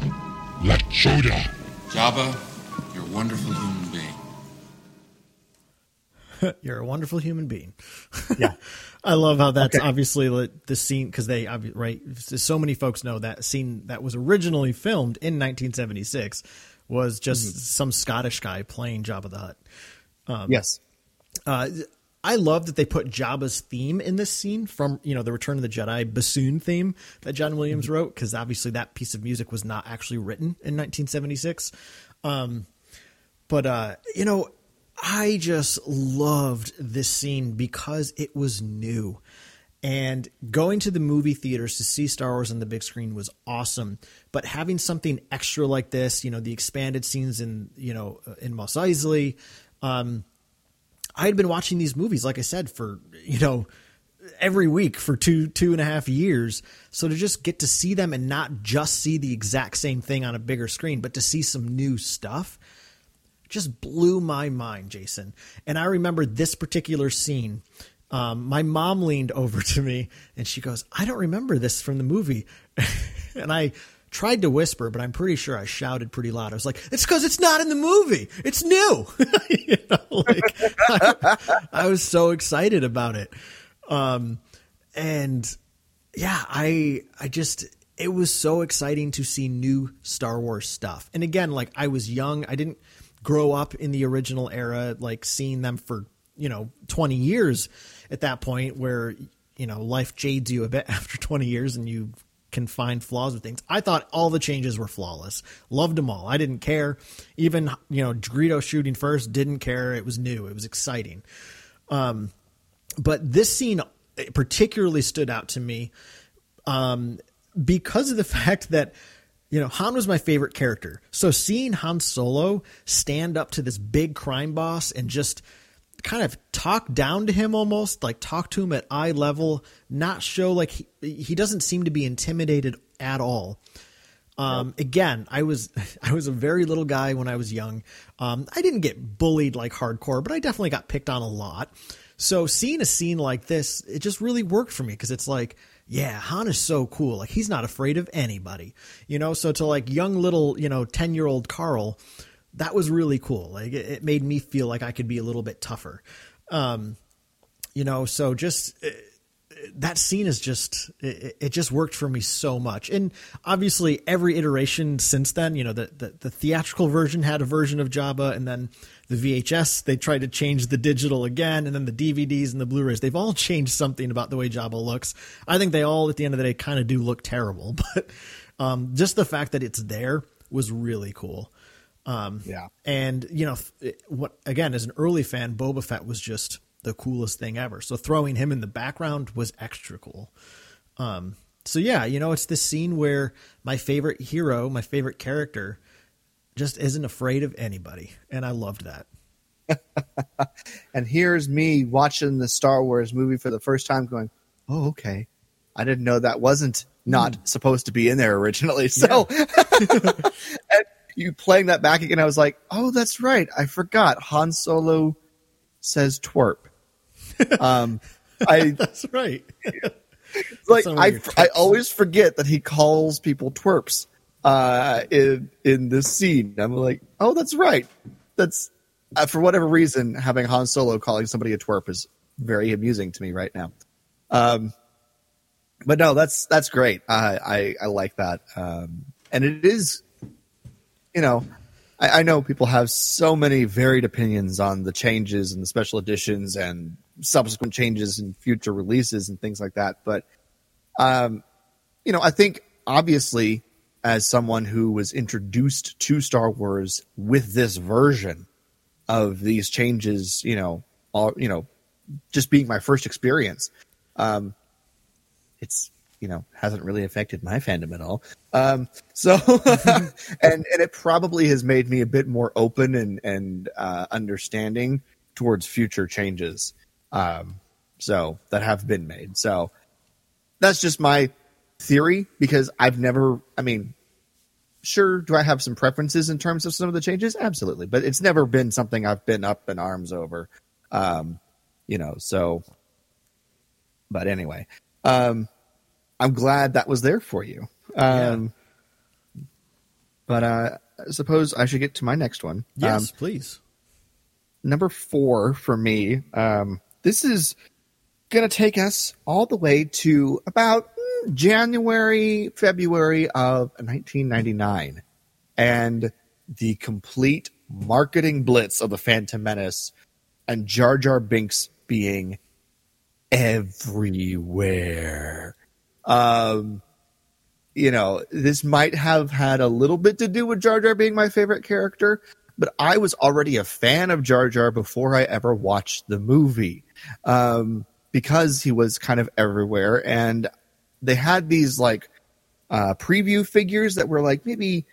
La choda. Jabba, you're a wonderful human being. [laughs] You're a wonderful human being. [laughs] Yeah. I love how that's Okay. obviously the, the scene because they right. So many folks know that scene that was originally filmed in 1976 was just Mm-hmm. some Scottish guy playing Jabba the Hutt. yes. Uh, I love that they put Jabba's theme in this scene from you know the Return of the Jedi bassoon theme that John Williams wrote because obviously that piece of music was not actually written in 1976. Um, but uh, you know, I just loved this scene because it was new. And going to the movie theaters to see Star Wars on the big screen was awesome. But having something extra like this, you know, the expanded scenes in, you know, in Mos Eisley, um, I had been watching these movies, like I said, for you know every week for two two and a half years. So to just get to see them and not just see the exact same thing on a bigger screen, but to see some new stuff, just blew my mind, Jason. And I remember this particular scene. Um, my mom leaned over to me and she goes, "I don't remember this from the movie," [laughs] and I tried to whisper, but I'm pretty sure I shouted pretty loud. I was like, "It's because it's not in the movie. It's new." [laughs] you know, like I, I was so excited about it, um, and yeah, I I just it was so exciting to see new Star Wars stuff. And again, like I was young, I didn't grow up in the original era, like seeing them for you know 20 years at that point, where you know life jades you a bit [laughs] after 20 years, and you can find flaws with things. I thought all the changes were flawless. Loved them all. I didn't care. Even you know Greedo shooting first, didn't care. It was new. It was exciting. Um, but this scene particularly stood out to me um, because of the [laughs] fact that you know Han was my favorite character. So seeing Han Solo stand up to this big crime boss and just kind of talk down to him almost like talk to him at eye level not show like he, he doesn't seem to be intimidated at all. Um, again i was [laughs] i was a very little guy when i was young. Um, i didn't get bullied like hardcore but i definitely got picked on a lot. So seeing a scene like this it just really worked for me because it's like yeah han is so cool. Like he's not afraid of anybody you know? So to like young little you know 10 year old carl that was really cool. Like it, it, made me feel like I could be a little bit tougher. Um, you know, so just uh, that scene is just it, it, just worked for me so much. And obviously, every iteration since then, you know, the, the the theatrical version had a version of Jabba, and then the VHS they tried to change the digital again, and then the DVDs and the Blu-rays they've all changed something about the way Jabba looks. I think they all, at the end of the day, kind of do look terrible, [laughs] but um, just the fact that it's there was really cool. Um, Yeah. And you know what? Again, as an early fan, Boba Fett was just the coolest thing ever. So throwing him in the background was extra cool. Um, so yeah, you know, it's this scene where my favorite hero, my favorite character, just isn't afraid of anybody, and I loved that. [laughs] And here's me watching the Star Wars movie for the first time going, oh, okay. I didn't know that wasn't not supposed to be in there originally. [laughs] So, [laughs] and you playing that back again, I was like, oh, that's right. I forgot. Han Solo says twerp. [laughs] Um, I [laughs] That's right. [laughs] like I, I always forget that he calls people twerps uh, in in this scene. I'm like, oh, that's right. That's uh, for whatever reason having Han Solo calling somebody a twerp is very amusing to me right now. Um, but no, that's that's great. I I, I like that, um, and it is, you know. I, I know people have so many varied opinions on the changes and the special editions and subsequent changes and future releases and things like that. But um, you know, I think obviously, as someone who was introduced to Star Wars with this version of these changes, you know, all you know, just being my first experience, um, it's you know hasn't really affected my fandom at all. Um, so, [laughs] and and it probably has made me a bit more open and and uh, understanding towards future changes. Um, so that have been made. So that's just my theory because I've never. I mean, sure, do I have some preferences in terms of some of the changes? Absolutely, but it's never been something I've been up in arms over. Um, you know, so. But anyway, um, I'm glad that was there for you. Um, But uh, I suppose I should get to my next one. Yes, Um, please. number four for me. Um, this is going to take us all the way to about mm, January, February of 1999, and the complete marketing blitz of the Phantom Menace, and Jar Jar Binks being everywhere. Um, you know, this might have had a little bit to do with Jar Jar being my favorite character, but I was already a fan of Jar Jar before I ever watched the movie um, because he was kind of everywhere. And they had these like uh, preview figures that were like maybe,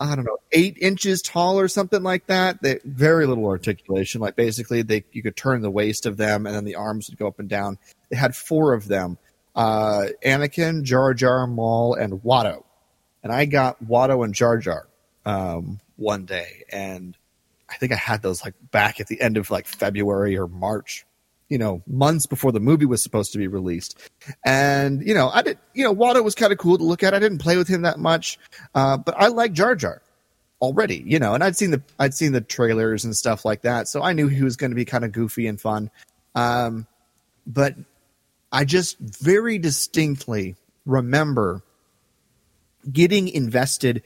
I don't know, eight inches tall or something like that. They, very little articulation. Like basically, they you could turn the waist of them and then the arms would go up and down. They had four of them uh, Anakin, Jar Jar, Maul, and Watto. And I got Watto and Jar Jar um, one day, and I think I had those like back at the end of like February or March, you know, months before the movie was supposed to be released. And you know, I did, you know, Watto was kind of cool to look at. I didn't play with him that much, uh, but I like Jar Jar already, you know, and I'd seen the I'd seen the trailers and stuff like that, so I knew he was going to be kind of goofy and fun. Um, but I just very distinctly remember getting invested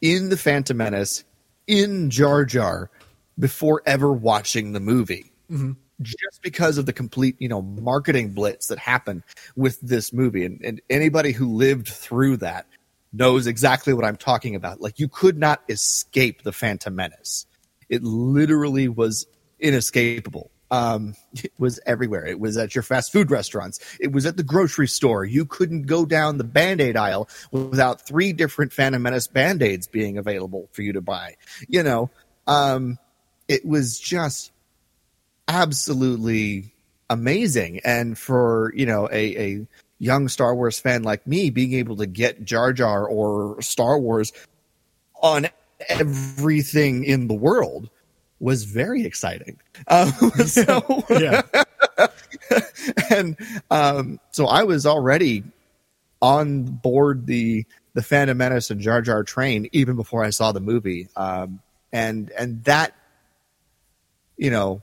in the Phantom Menace in Jar Jar before ever watching the movie. Mm-hmm. just because of the complete, you know, marketing blitz that happened with this movie. And, and anybody who lived through that knows exactly what I'm talking about. Like you could not escape the Phantom Menace. It literally was inescapable. Um, it was everywhere. It was at your fast food restaurants. It was at the grocery store. You couldn't go down the Band-Aid aisle without three different Phantom Menace Band-Aids being available for you to buy. You know, um, it was just absolutely amazing. And for, you know, a, a young Star Wars fan like me, being able to get Jar Jar or Star Wars on everything in the world was very exciting. Um, [laughs] so, Yeah. [laughs] and um, so I was already on board the the Phantom Menace and Jar Jar train even before I saw the movie. Um, and and that, you know,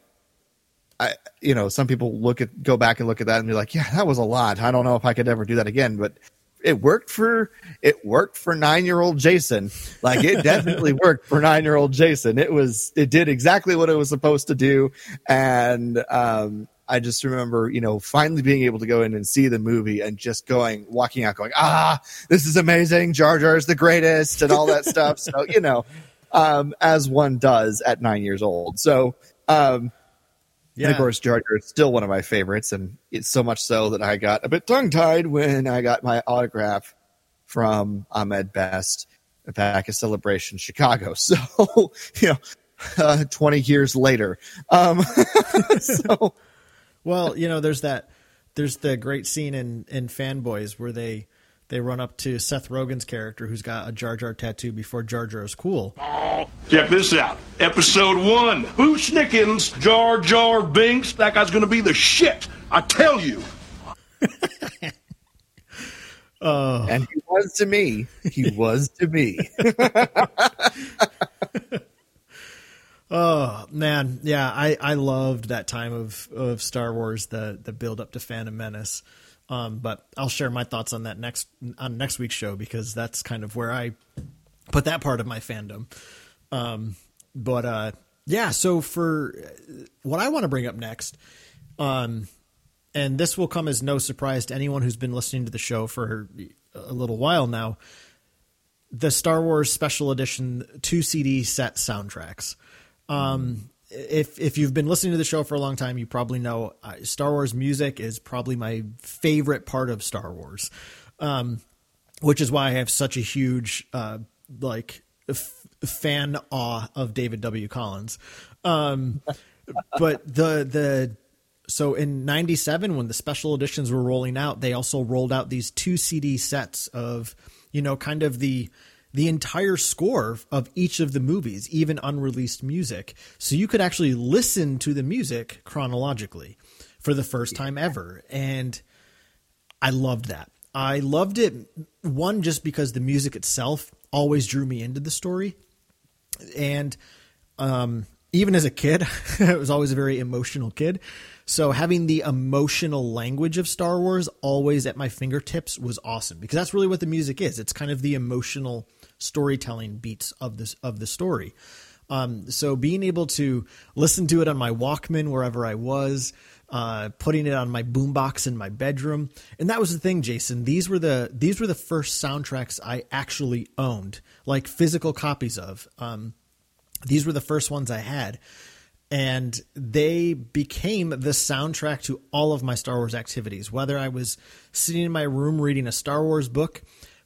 I you know some people look at go back and look at that and be like, yeah, that was a lot. I don't know if I could ever do that again, but it worked for it worked for nine year old Jason. Like it definitely [laughs] worked for nine year old Jason. It was it did exactly what it was supposed to do, and um, I just remember you know finally being able to go in and see the movie and just going walking out going ah this is amazing Jar Jar is the greatest and all that stuff. So you know um, as one does at nine years old. So. Um, Yeah. and of course, Jar Jar is still one of my favorites, and it's so much so that I got a bit tongue tied when I got my autograph from Ahmed Best back at Celebration Chicago. [laughs] So, you know, uh, 20 years later. Um, [laughs] so, Well, you know, there's that. There's the great scene in in Fanboys where they they run up to Seth Rogen's character who's got a Jar Jar tattoo before Jar Jar is cool. Check this out. Episode one. Who Snickens? Jar Jar Binks? That guy's gonna be the shit. I tell you. [laughs] Uh. and he was to me, he was to me. [laughs] Oh man, yeah, I, I loved that time of, of Star Wars, the the build up to Phantom Menace. Um, but I'll share my thoughts on that next on next week's show because that's kind of where I put that part of my fandom. Um, but uh, yeah, so for what I want to bring up next, um, and this will come as no surprise to anyone who's been listening to the show for a little while now. The Star Wars Special Edition two CD set soundtracks. Um, if if you've been listening to the show for a long time, you probably know uh, Star Wars music is probably my favorite part of Star Wars, um, which is why I have such a huge uh, like f- fan awe of David W. Collins. Um, [laughs] but the the so in 97 when the special editions were rolling out they also rolled out these two cd sets of you know kind of the the entire score of each of the movies even unreleased music so you could actually listen to the music chronologically for the first time ever and I loved that. I loved it one just because the music itself always drew me into the story, and um, even as a kid, [laughs] I was always a very emotional kid. So having the emotional language of Star Wars always at my fingertips was awesome because that's really what the music is. It's kind of the emotional storytelling beats of this of the story. Um, so being able to listen to it on my Walkman wherever I was, uh, putting it on my boombox in my bedroom, and that was the thing, Jason. These were the these were the first soundtracks I actually owned, like physical copies of. Um, these were the first ones I had, and they became the soundtrack to all of my Star Wars activities. Whether I was sitting in my room reading a Star Wars book,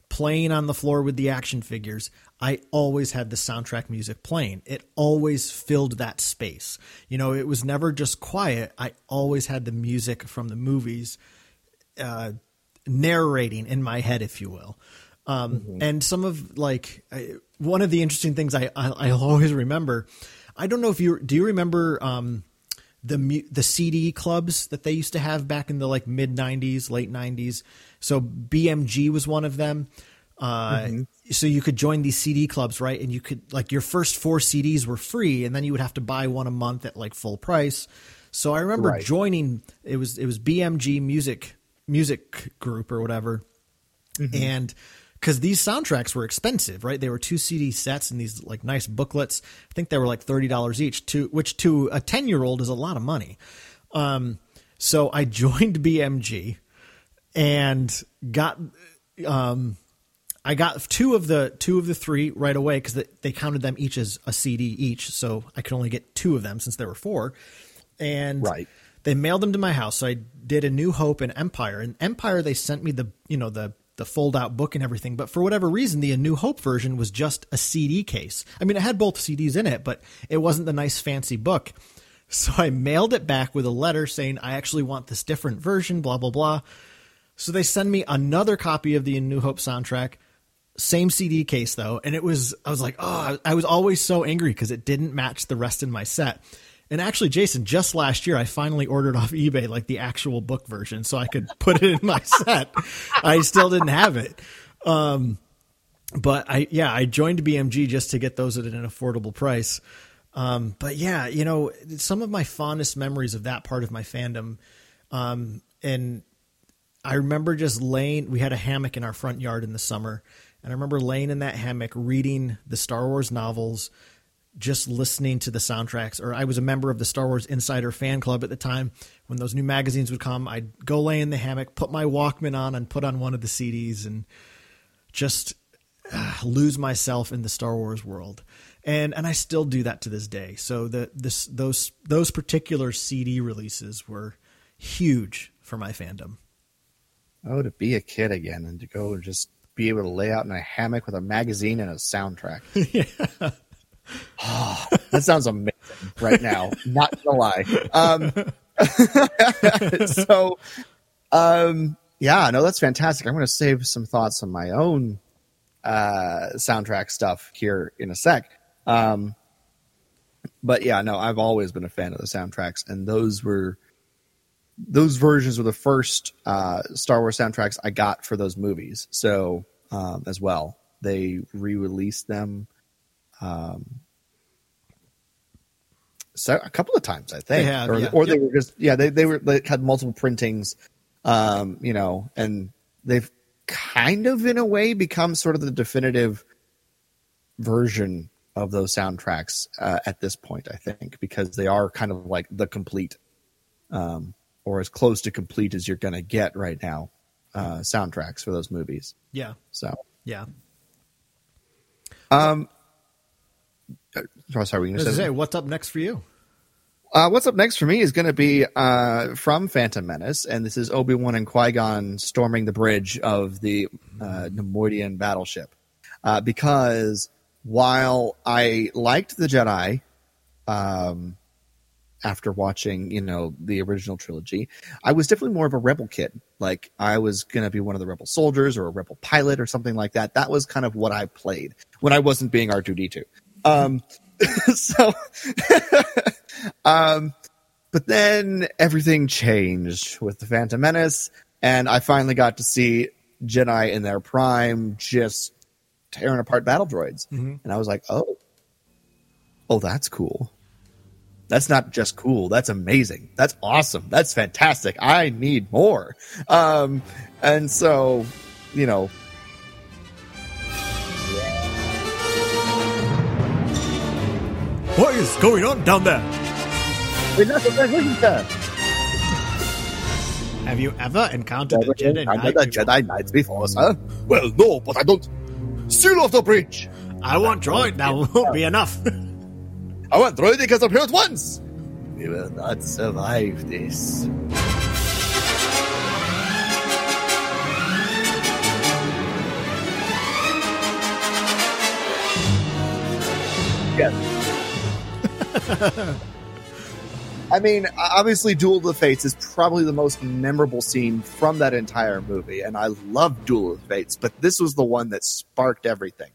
playing on the floor with the action figures, I always had the soundtrack music playing. It always filled that space. You know, it was never just quiet. I always had the music from the movies uh, narrating in my head, if you will. Um, And some of like I, one of the interesting things I, I I always remember. I don't know if you do you remember um, the the CD clubs that they used to have back in the like mid '90s, late '90s. So BMG was one of them. Uh, So you could join these CD clubs, right? And you could like your first four CDs were free, and then you would have to buy one a month at like full price. So I remember Right. joining. It was it was BMG Music Music Group or whatever, and because these soundtracks were expensive, right? They were two CD sets and these like nice booklets. I think they were like thirty dollars each, to which to a ten year old is a lot of money. Um, so I [laughs] joined BMG and got um, I got two of the two of the three right away because they, they counted them each as a CD each, so I could only get two of them since there were four. And Right. they mailed them to my house. So I did a New Hope and Empire. And Empire, they sent me the you know the the fold out book and everything. But for whatever reason, the A New Hope version was just a CD case. I mean, it had both CDs in it, but it wasn't the nice fancy book. So I mailed it back with a letter saying I actually want this different version. Blah blah blah. So they send me another copy of the New Hope soundtrack, same CD case though, and it was I was like, oh, I was always so angry because it didn't match the rest in my set. And actually, Jason, just last year I finally ordered off eBay like the actual book version so I could put it in my [laughs] set. I still didn't have it. Um, but I yeah, I joined BMG just to get those at an affordable price. Um, but yeah, you know, some of my fondest memories of that part of my fandom, um, and I remember just laying. We had a hammock in our front yard in the summer, and I remember laying in that hammock reading the Star Wars novels, just listening to the soundtracks. Or I was a member of the Star Wars Insider fan club at the time. When those new magazines would come, I'd go lay in the hammock, put my Walkman on, and put on one of the CDs, and just uh, lose myself in the Star Wars world. And and I still do that to this day. So the this those those particular CD releases were huge for my fandom. Oh, to be a kid again and to go and just be able to lay out in a hammock with a magazine and a soundtrack. [laughs] yeah. that sounds amazing right now. Not gonna lie. Um, [laughs] so, um, yeah, no, that's fantastic. I'm going to save some thoughts on my own uh, soundtrack stuff here in a sec. Um, but yeah, no, I've always been a fan of the soundtracks, and those were those versions were the first uh, Star Wars soundtracks I got for those movies. So um, as well, they re-released them. Um, so a couple of times, I think, They have, or, yeah. or they Yep. were just yeah, they they were they had multiple printings, um, you know, and they've kind of in a way become sort of the definitive version of those soundtracks uh, at this point. I think because they are kind of like the complete, um, or as close to complete as you're going to get right now, uh, soundtracks for those movies. Yeah, So, yeah. um, uh, sorry, were you going to say? say, what's up next for you? Uh, what's up next for me is going to be uh, from Phantom Menace, and this is Obi Wan and Qui Gon storming the bridge of the uh, Neimoidian battleship. Uh, because while I liked the Jedi, um, after watching you know the original trilogy, I was definitely more of a rebel kid. Like I was going to be one of the rebel soldiers or a rebel pilot or something like that. That was kind of what I played when I wasn't being R two D two. Um, [laughs] so. [laughs] Um, but then everything changed with the Phantom Menace, and I finally got to see Jedi in their prime just tearing apart battle droids, and I was like, oh, oh, that's cool. That's not just cool. That's amazing. That's awesome. That's fantastic. I need more. Um, and so, you know, What is going on down there? Have you ever encountered a Jedi Under Knight? the before? Jedi Knights before, sir? Well, no, but I don't. Seal off the bridge. I want droid. That won't be enough. [laughs] I want droid because I'm here at once. We will not survive this. Yes. [laughs] I mean, obviously, Duel of the Fates is probably the most memorable scene from that entire movie, and I love Duel of the Fates, but this was the one that sparked everything.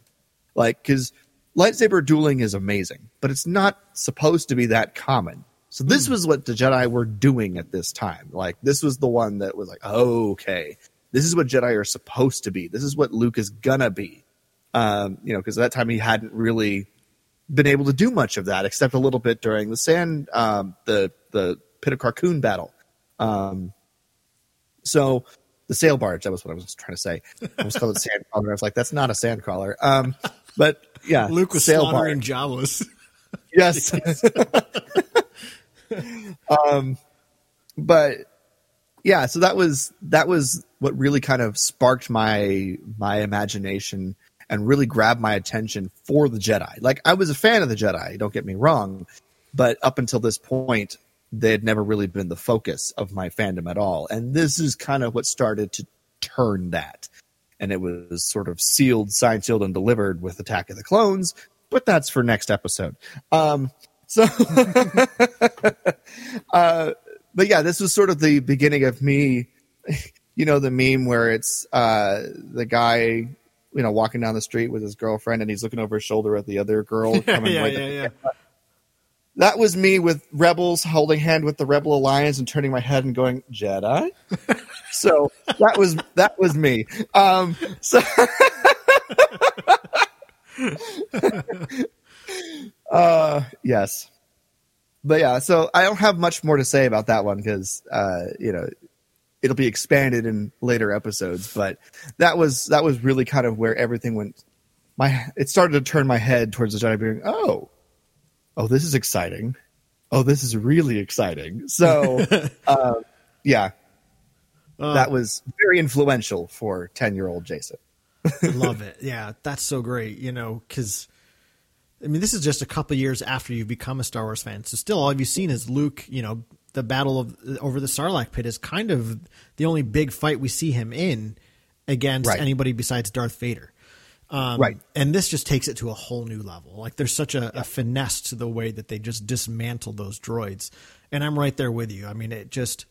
Like, because lightsaber dueling is amazing, but it's not supposed to be that common. So this was what the Jedi were doing at this time. Like, this was the one that was like, oh, okay, this is what Jedi are supposed to be. This is what Luke is gonna be. Um, you know, because at that time he hadn't really been able to do much of that except a little bit during the sand, um, the the pit of Carkoon battle. Um, so the sail barge, that was what I was trying to say. I was called it [laughs] sand crawler. I was like, that's not a sand crawler. Um, but yeah, Luke was sail slaughtering barge. Jawas. [laughs] Yes. [laughs] [laughs] um, but yeah, so that was that was what really kind of sparked my my imagination and really grabbed my attention for the Jedi. Like I was a fan of the Jedi, don't get me wrong, but up until this point, they had never really been the focus of my fandom at all. And this is kind of what started to turn that. And it was sort of sealed, signed, sealed, and delivered with Attack of the Clones, but that's for next episode. Um, so, [laughs] uh, but yeah, this was sort of the beginning of me, you know, the meme where it's uh, the guy, you know, walking down the street with his girlfriend and he's looking over his shoulder at the other girl [laughs] coming yeah, right yeah, yeah. [laughs] that was me with rebels holding hand with the rebel alliance and turning my head and going jedi? [laughs] So that was that was me. Um so [laughs] uh yes. But yeah so i don't have much more to say about that one because uh you know it'll be expanded in later episodes but that was that was really kind of where everything went. My it started to turn my head towards the jedi being oh oh, this is exciting. Oh, this is really exciting. So, [laughs] uh, yeah, that was very influential for 10 year old Jason. Love [laughs] it. Yeah, that's so great. You know, because I mean, this is just a couple years after you've become a Star Wars fan. So still, all you've seen is Luke. You know, the battle of over the Sarlacc pit is kind of the only big fight we see him in against Right. anybody besides Darth Vader. Um, Right. And this just takes it to a whole new level. Like there's such a, a finesse to the way that they just dismantle those droids. And I'm right there with you. I mean, it just,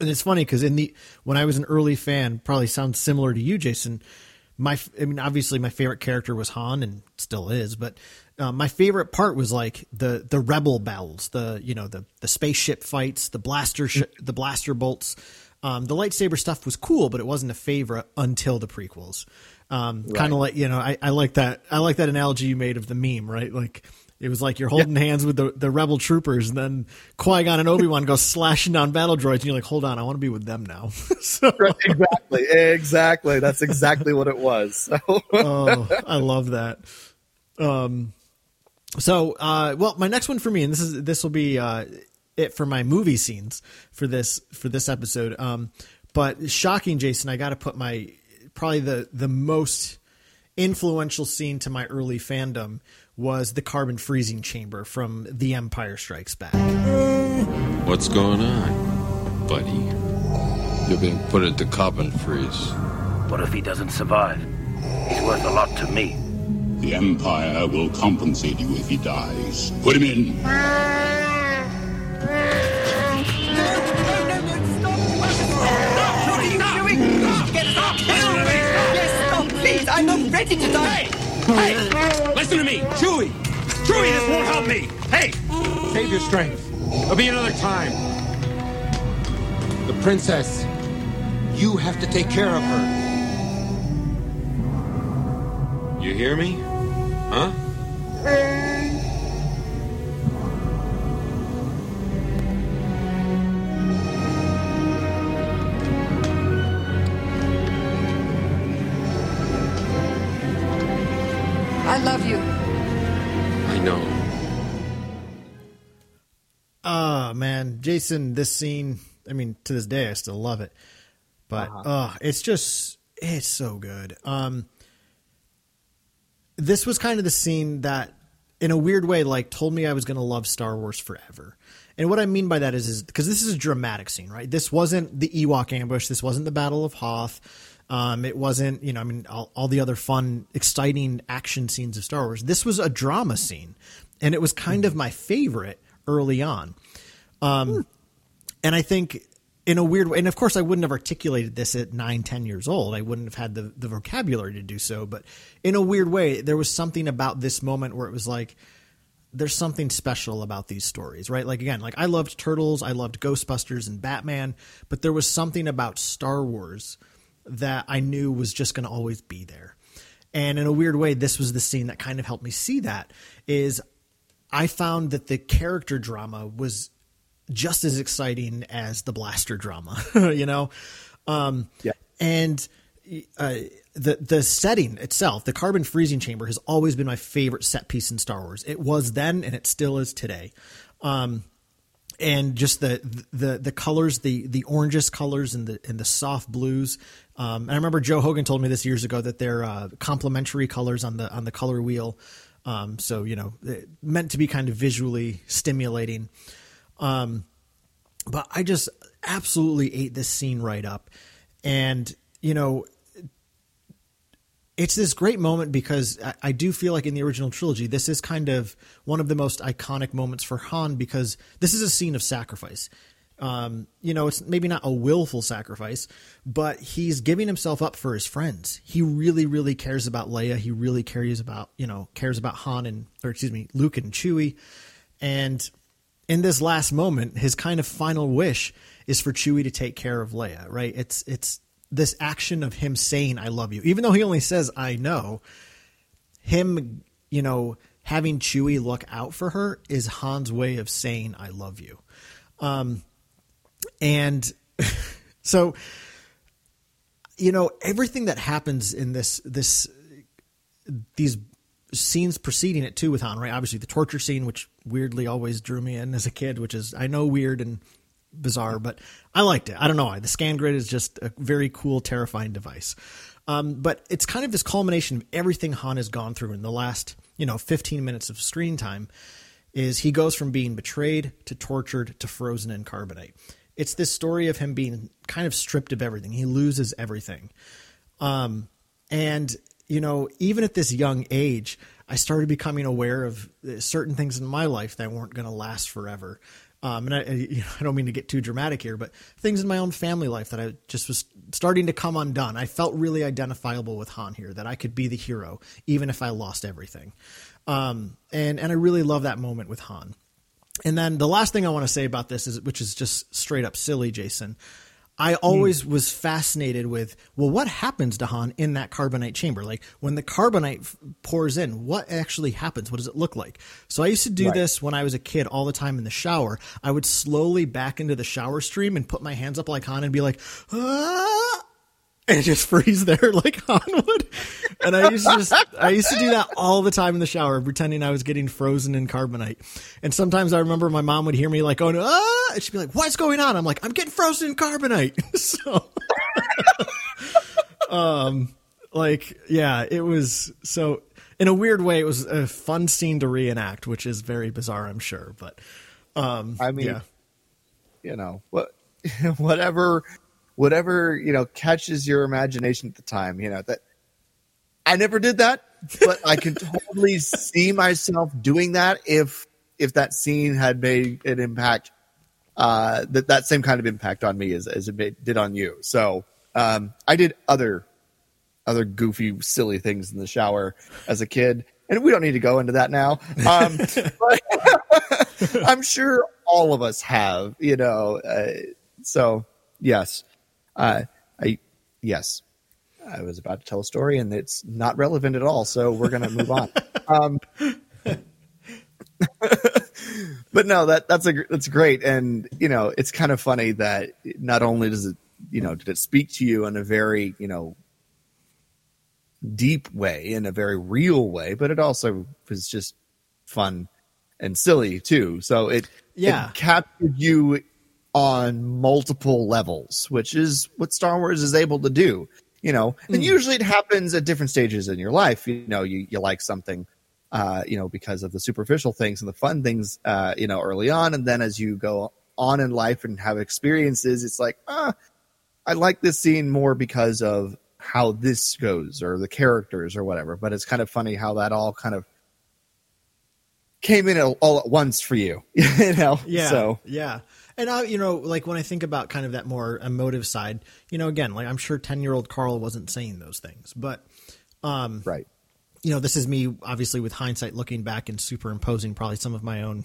and it's funny because in the when I was an early fan, probably sounds similar to you, Jason. My, I mean, obviously my favorite character was Han and still is, but uh, my favorite part was like the the rebel battles, the you know the the spaceship fights, the blaster sh- the blaster bolts. Um, the lightsaber stuff was cool, but it wasn't a favorite until the prequels. Um, Kind of like you know, I, I like that. I like that analogy you made of the meme, right? Like it was like you're holding hands with the, the rebel troopers, and then Qui Gon and Obi Wan go slashing down battle droids, and you're like, hold on, I want to be with them now. [laughs] so, exactly. Exactly. That's exactly what it was. So, oh, I love that. Um, so, uh, well, my next one for me, and this is this will be uh, it for my movie scenes for this for this episode. Um, but shocking, Jason, I got to put my probably the the most influential scene to my early fandom was the carbon freezing chamber from The Empire Strikes Back. What's going on, buddy? You're being put into carbon freeze. What if he doesn't survive? He's worth a lot to me. The Empire will compensate you if he dies. Put him in. [laughs] Yes, no, please, I'm not ready to die. Hey, hey, listen to me, Chewie. Chewie, this won't help me. Hey, Save your strength. There'll be another time. The princess. You have to take care of her. You hear me? Huh? Oh man, Jason, this scene. I mean, to this day, I still love it. But uh it's just it's so good. Um, this was kind of the scene that, in a weird way, like told me I was going to love Star Wars forever. And what I mean by that is, is because this is a dramatic scene, right? This wasn't the Ewok ambush. This wasn't the Battle of Hoth. Um, it wasn't, you know, I mean, all, all the other fun, exciting action scenes of Star Wars. This was a drama scene, and it was kind of my favorite early on. Um, and I think in a weird way, and of course, I wouldn't have articulated this at nine, ten years old. I wouldn't have had the, the vocabulary to do so. But in a weird way, there was something about this moment where it was like, there's something special about these stories, right? Like again, like I loved Turtles, I loved Ghostbusters and Batman, but there was something about Star Wars that I knew was just going to always be there. And in a weird way, this was the scene that kind of helped me see that is I found that the character drama was just as exciting as the blaster drama, [laughs] you know? Um, Yeah. And uh, the the setting itself, the carbon freezing chamber, has always been my favorite set piece in Star Wars. It was then, and it still is today. Um, and just the the the colors, the the oranges colors and the and the soft blues. Um, and I remember Joe Hogan told me this years ago that they're uh, complementary colors on the on the color wheel. Um, so you know, it- meant to be kind of visually stimulating. Um, but I just absolutely ate this scene right up, and you know, it's this great moment because I, I do feel like in the original trilogy, this is kind of one of the most iconic moments for Han because this is a scene of sacrifice. Um, you know, it's maybe not a willful sacrifice, but he's giving himself up for his friends. He really, really cares about Leia. He really cares about, you know, cares about Han and, or excuse me, Luke and Chewie. And in this last moment, his kind of final wish is for Chewie to take care of Leia, right? It's, it's this action of him saying, I love you, even though he only says, I know him, you know, having Chewie look out for her is Han's way of saying, I love you. Um, and [laughs] so, you know, everything that happens in this, this, these scenes preceding it too with Han, right? Obviously the torture scene, which weirdly always drew me in as a kid, which is, I know weird and bizarre, but I liked it. I don't know why. The scan grid is just a very cool, terrifying device. Um, but it's kind of this culmination of everything Han has gone through in the last, you know, 15 minutes of screen time is he goes from being betrayed to tortured to frozen in carbonite. It's this story of him being kind of stripped of everything. He loses everything. Um, and, you know, even at this young age, I started becoming aware of uh, certain things in my life that weren't going to last forever. Um, and I, you know, I don't mean to get too dramatic here, but things in my own family life that I just was starting to come undone. I felt really identifiable with Han here, that I could be the hero, even if I lost everything. Um, and, and I really love that moment with Han. And then the last thing I want to say about this is, which is just straight up silly, Jason. I always was fascinated with, well, what happens to Han in that carbonite chamber? Like when the carbonite f- pours in, what actually happens? What does it look like? So I used to do Right. this when I was a kid all the time in the shower. I would slowly back into the shower stream and put my hands up like Han and be like, ah, and just freeze there [laughs] like Han would. And I used to just, I used to do that all the time in the shower, pretending I was getting frozen in carbonite. And sometimes I remember my mom would hear me like going, ah, and she'd be like, what's going on? I'm like, I'm getting frozen in carbonite. [laughs] so, [laughs] um, like, yeah, it was so, in a weird way, it was a fun scene to reenact, which is very bizarre, I'm sure. But, um, I mean, yeah. you know what whatever whatever you know catches your imagination at the time you know that i never did that but i can [laughs] totally see myself doing that if if that scene had made an impact uh that that same kind of impact on me as as it made, did on you. So um i did other other goofy silly things in the shower as a kid and we don't need to go into that now. Um [laughs] but [laughs] i'm sure all of us have you know uh, so yes uh i yes. I was about to tell a story and it's not relevant at all so we're gonna move on. [laughs] Um [laughs] but no that that's a that's great. And you know it's kind of funny that not only does it you know did it speak to you in a very you know deep way in a very real way but it also was just fun and silly too. So it Yeah. it captured you on multiple levels which is what star wars is able to do you know and usually it happens at different stages in your life you know you, you like something uh, you know, because of the superficial things and the fun things, uh, you know, early on. And then as you go on in life and have experiences, it's like, ah, I like this scene more because of how this goes or the characters or whatever. But it's kind of funny how that all kind of came in all- all at once for you, [laughs] you know? Yeah. So, yeah. And I, you know, like when I think about kind of that more emotive side, you know, again, like I'm sure 10 year old Carl wasn't saying those things, but, um, right. you know, this is me obviously with hindsight looking back and superimposing probably some of my own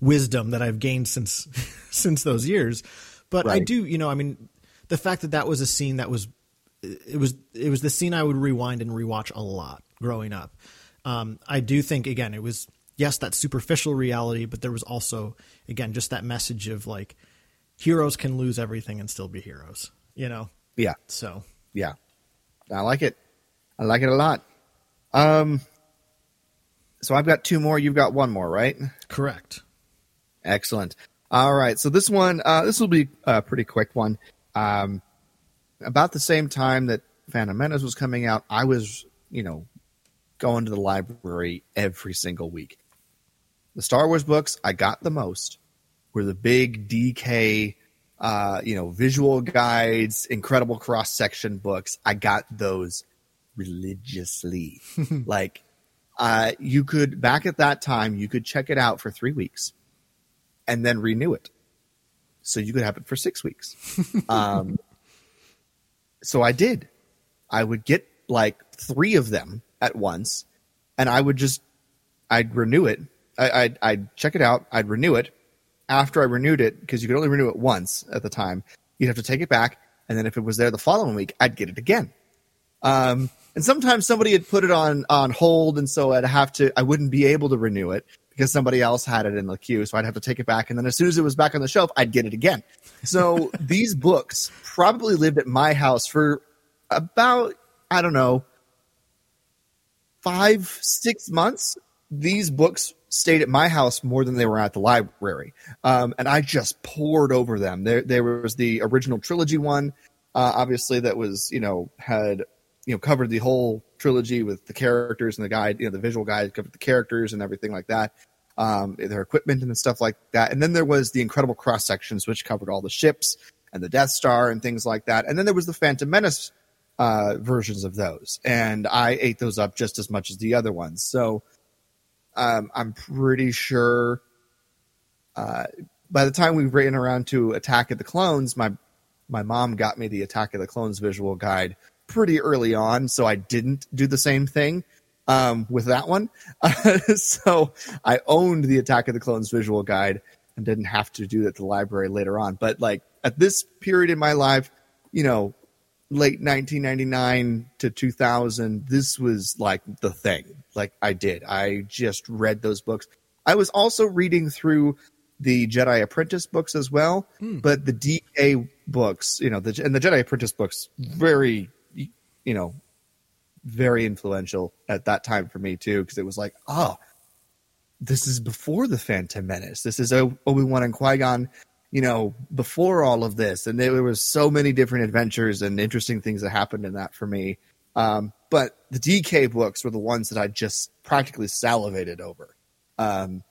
wisdom that I've gained since, [laughs] since those years. But I do, you know, I mean, the fact that that was a scene that was, it was, it was the scene I would rewind and rewatch a lot growing up. Um, I do think again, it was, yes, that superficial reality, but there was also, again, just that message of like heroes can lose everything and still be heroes, you know? Yeah. So Yeah. I like it. I like it a lot. Um, so I've got two more. You've got one more, right? correct. Excellent. All right, so this one, uh, this will be a pretty quick one. Um, about the same time that Phantom Menace was coming out, I was, you know, going to the library every single week. The Star Wars books I got the most were the big DK, uh, you know, visual guides, incredible cross section books. I got those religiously. [laughs] like, uh, you could back at that time, you could check it out for three weeks and then renew it. So you could have it for six weeks. [laughs] um, so I did. I would get like three of them at once, and I would just I'd renew it. I, I'd, I'd check it out. I'd renew it. After I renewed it, because you could only renew it once at the time, you'd have to take it back, and then if it was there the following week, I'd get it again. Um, and sometimes somebody had put it on on hold, and so I'd have to. I wouldn't be able to renew it because somebody else had it in the queue, so I'd have to take it back. And then as soon as it was back on the shelf, I'd get it again. So [laughs] these books probably lived at my house for about I don't know five six months. These books stayed at my house more than they were at the library, um, and I just poured over them. There there was the original trilogy one, uh, obviously that was you know had you know covered the whole trilogy with the characters and the guide, you know, the visual guide covered the characters and everything like that, um, their equipment and stuff like that. And then there was the incredible cross sections, which covered all the ships and the Death Star and things like that. And then there was the Phantom Menace uh, versions of those, and I ate those up just as much as the other ones. So um, I'm pretty sure. Uh, by the time we ran around to Attack of the Clones, my my mom got me the Attack of the Clones visual guide pretty early on, so I didn't do the same thing um, with that one. Uh, [laughs] so I owned the Attack of the Clones visual guide and didn't have to do it at the library later on. But like at this period in my life, you know, late 1999 to 2000, this was like the thing. Like I did. I just read those books. I was also reading through the Jedi Apprentice books as well, but the DK books, you know, the and the Jedi Apprentice books, very, you know, very influential at that time for me too, because it was like, oh, this is before the Phantom Menace. This is Obi Wan and Qui Gon, you know, before all of this, and there was so many different adventures and interesting things that happened in that for me. Um, but the DK books were the ones that I just practically salivated over. Um,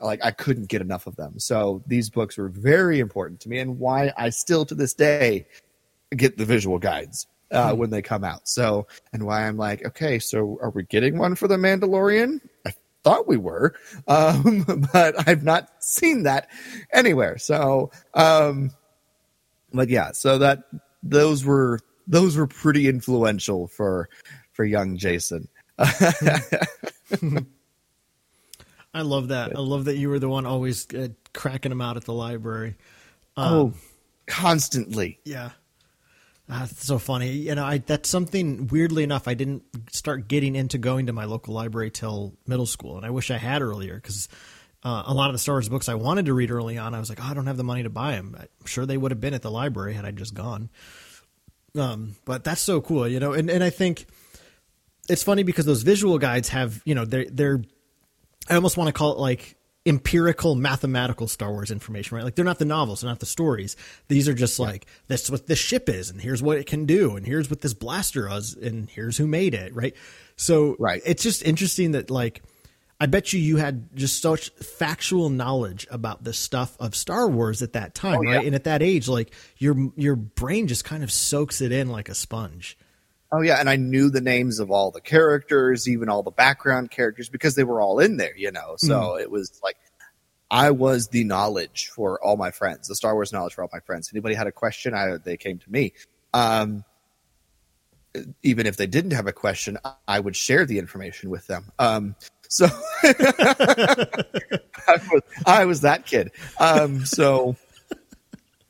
like I couldn't get enough of them. So these books were very important to me, and why I still to this day get the visual guides uh, when they come out. So and why I'm like, okay, so are we getting one for the Mandalorian? I thought we were, [laughs] um, but I've not seen that anywhere. So, um, but yeah, so that those were those were pretty influential for for young Jason. [laughs] I love that. I love that you were the one always uh, cracking them out at the library. oh, constantly. Yeah. Ah, that's so funny. You know, I that's something weirdly enough I didn't start getting into going to my local library till middle school, and I wish I had earlier because uh, a lot of the Star Wars books I wanted to read early on, I was like, oh, I don't have the money to buy them. I'm sure they would have been at the library had I just gone. Um, but that's so cool, you know, and and I think it's funny because those visual guides have, you know, they're they're I almost want to call it like empirical mathematical Star Wars information, right? Like they're not the novels, they're not the stories. These are just like this is what this ship is, and here's what it can do, and here's what this blaster is, and here's who made it, right? So Right. it's just interesting that like I bet you you had just such factual knowledge about the stuff of Star Wars at that time, oh, right? And at that age, like your your brain just kind of soaks it in like a sponge. Oh yeah, and I knew the names of all the characters, even all the background characters, because they were all in there, you know. So it was like I was the knowledge for all my friends, the Star Wars knowledge for all my friends. Anybody had a question, I they came to me. Um, even if they didn't have a question, I would share the information with them. Um, so [laughs] [laughs] I, was, I was that kid. Um, so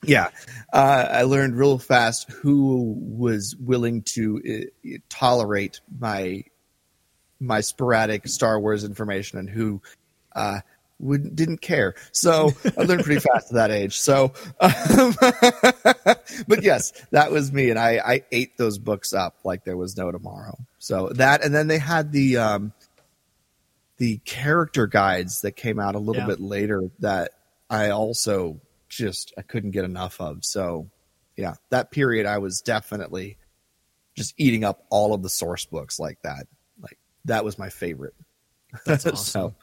yeah, uh, I learned real fast who was willing to uh, tolerate my my sporadic Star Wars information and who uh, would didn't care. So I learned pretty fast at that age. So, um, [laughs] but yes, that was me, and I, I ate those books up like there was no tomorrow. So that, and then they had the um, the character guides that came out a little Yeah. bit later that I also just I couldn't get enough of. So yeah, that period I was definitely just eating up all of the source books like that. Like that was my favorite. That's [laughs] So- awesome.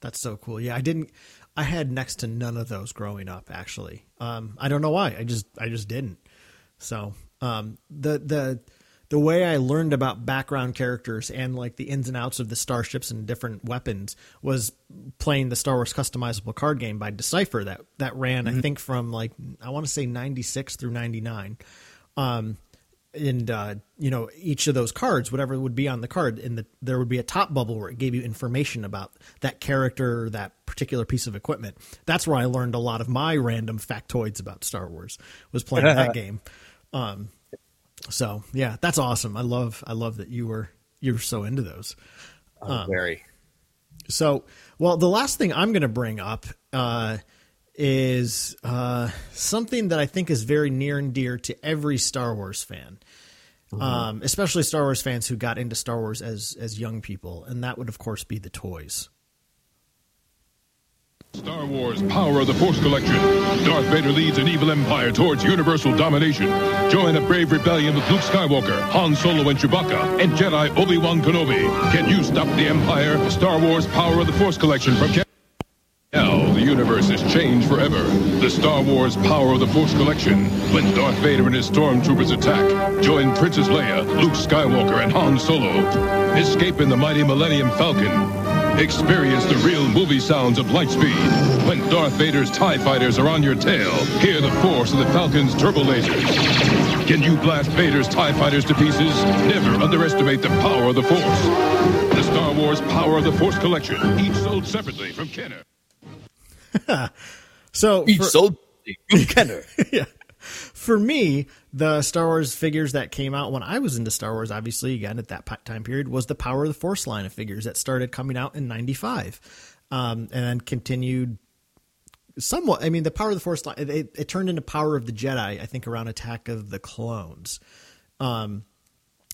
That's so cool. Yeah, I didn't. I had next to none of those growing up. Actually, um, I don't know why. I just I just didn't. So um, the the the way I learned about background characters and like the ins and outs of the starships and different weapons was playing the Star Wars customizable card game by Decipher that that ran I think from like I want to say ninety six through ninety nine. Um, and uh, you know each of those cards, whatever would be on the card, and the, there would be a top bubble where it gave you information about that character, or that particular piece of equipment. That's where I learned a lot of my random factoids about Star Wars. Was playing that [laughs] game. Um, so yeah, that's awesome. I love I love that you were you're so into those. Oh, very. So, well, the last thing I'm going to bring up uh, is uh, something that I think is very near and dear to every Star Wars fan, um, especially Star Wars fans who got into Star Wars as as young people, and that would, of course, be the toys. Star Wars Power of the Force Collection. Darth Vader leads an evil empire towards universal domination. Join a brave rebellion with Luke Skywalker, Han Solo and Chewbacca, and Jedi Obi-Wan Kenobi. Can you stop the Empire? Star Wars Power of the Force Collection from Now, the universe is changed forever. The Star Wars Power of the Force Collection. When Darth Vader and his stormtroopers attack, join Princess Leia, Luke Skywalker, and Han Solo. Escape in the mighty Millennium Falcon. Experience the real movie sounds of lightspeed. When Darth Vader's TIE fighters are on your tail, hear the force of the Falcon's turbo lasers. Can you blast Vader's TIE fighters to pieces? Never underestimate the power of the Force. The Star Wars Power of the Force Collection, each sold separately from Kenner. [laughs] So, Each for- sold [laughs] from Kenner. [laughs] yeah. For me, the Star Wars figures that came out when I was into Star Wars, obviously, again, at that time period, was the Power of the Force line of figures that started coming out in 95 um, and then continued somewhat. I mean, the Power of the Force line, it, it, turned into Power of the Jedi, I think, around Attack of the Clones. Um,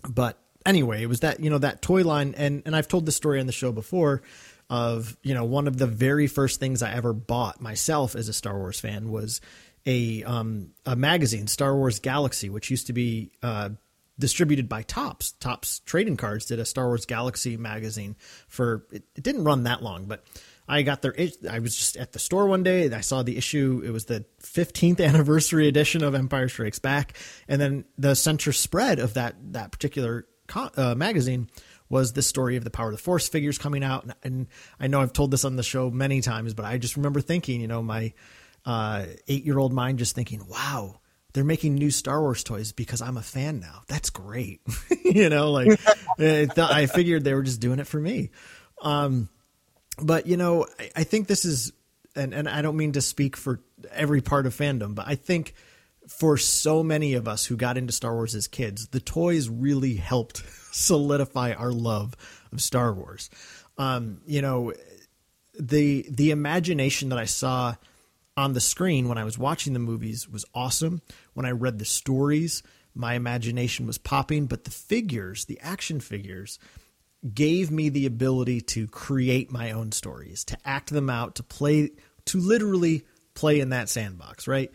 but anyway, it was that you know that toy line, and and I've told this story on the show before. Of you know, one of the very first things I ever bought myself as a Star Wars fan was a um a magazine, Star Wars Galaxy, which used to be uh, distributed by Topps. Topps Trading Cards did a Star Wars Galaxy magazine for it, it didn't run that long, but I got their. I was just at the store one day. I saw the issue. It was the 15th [laughs] anniversary edition of Empire Strikes Back, and then the center spread of that that particular co- uh, magazine was the story of the Power of the Force figures coming out. And, and I know I've told this on the show many times, but I just remember thinking, you know, my uh, eight year old mind just thinking, wow. They're making new Star Wars toys because I'm a fan now. That's great, [laughs] you know. Like, it, I figured they were just doing it for me. Um, but you know, I, I think this is, and, and I don't mean to speak for every part of fandom, but I think for so many of us who got into Star Wars as kids, the toys really helped [laughs] solidify our love of Star Wars. Um, you know, the the imagination that I saw on the screen when I was watching the movies was awesome. When I read the stories, my imagination was popping, but the figures, the action figures, gave me the ability to create my own stories, to act them out, to play, to literally play in that sandbox, right?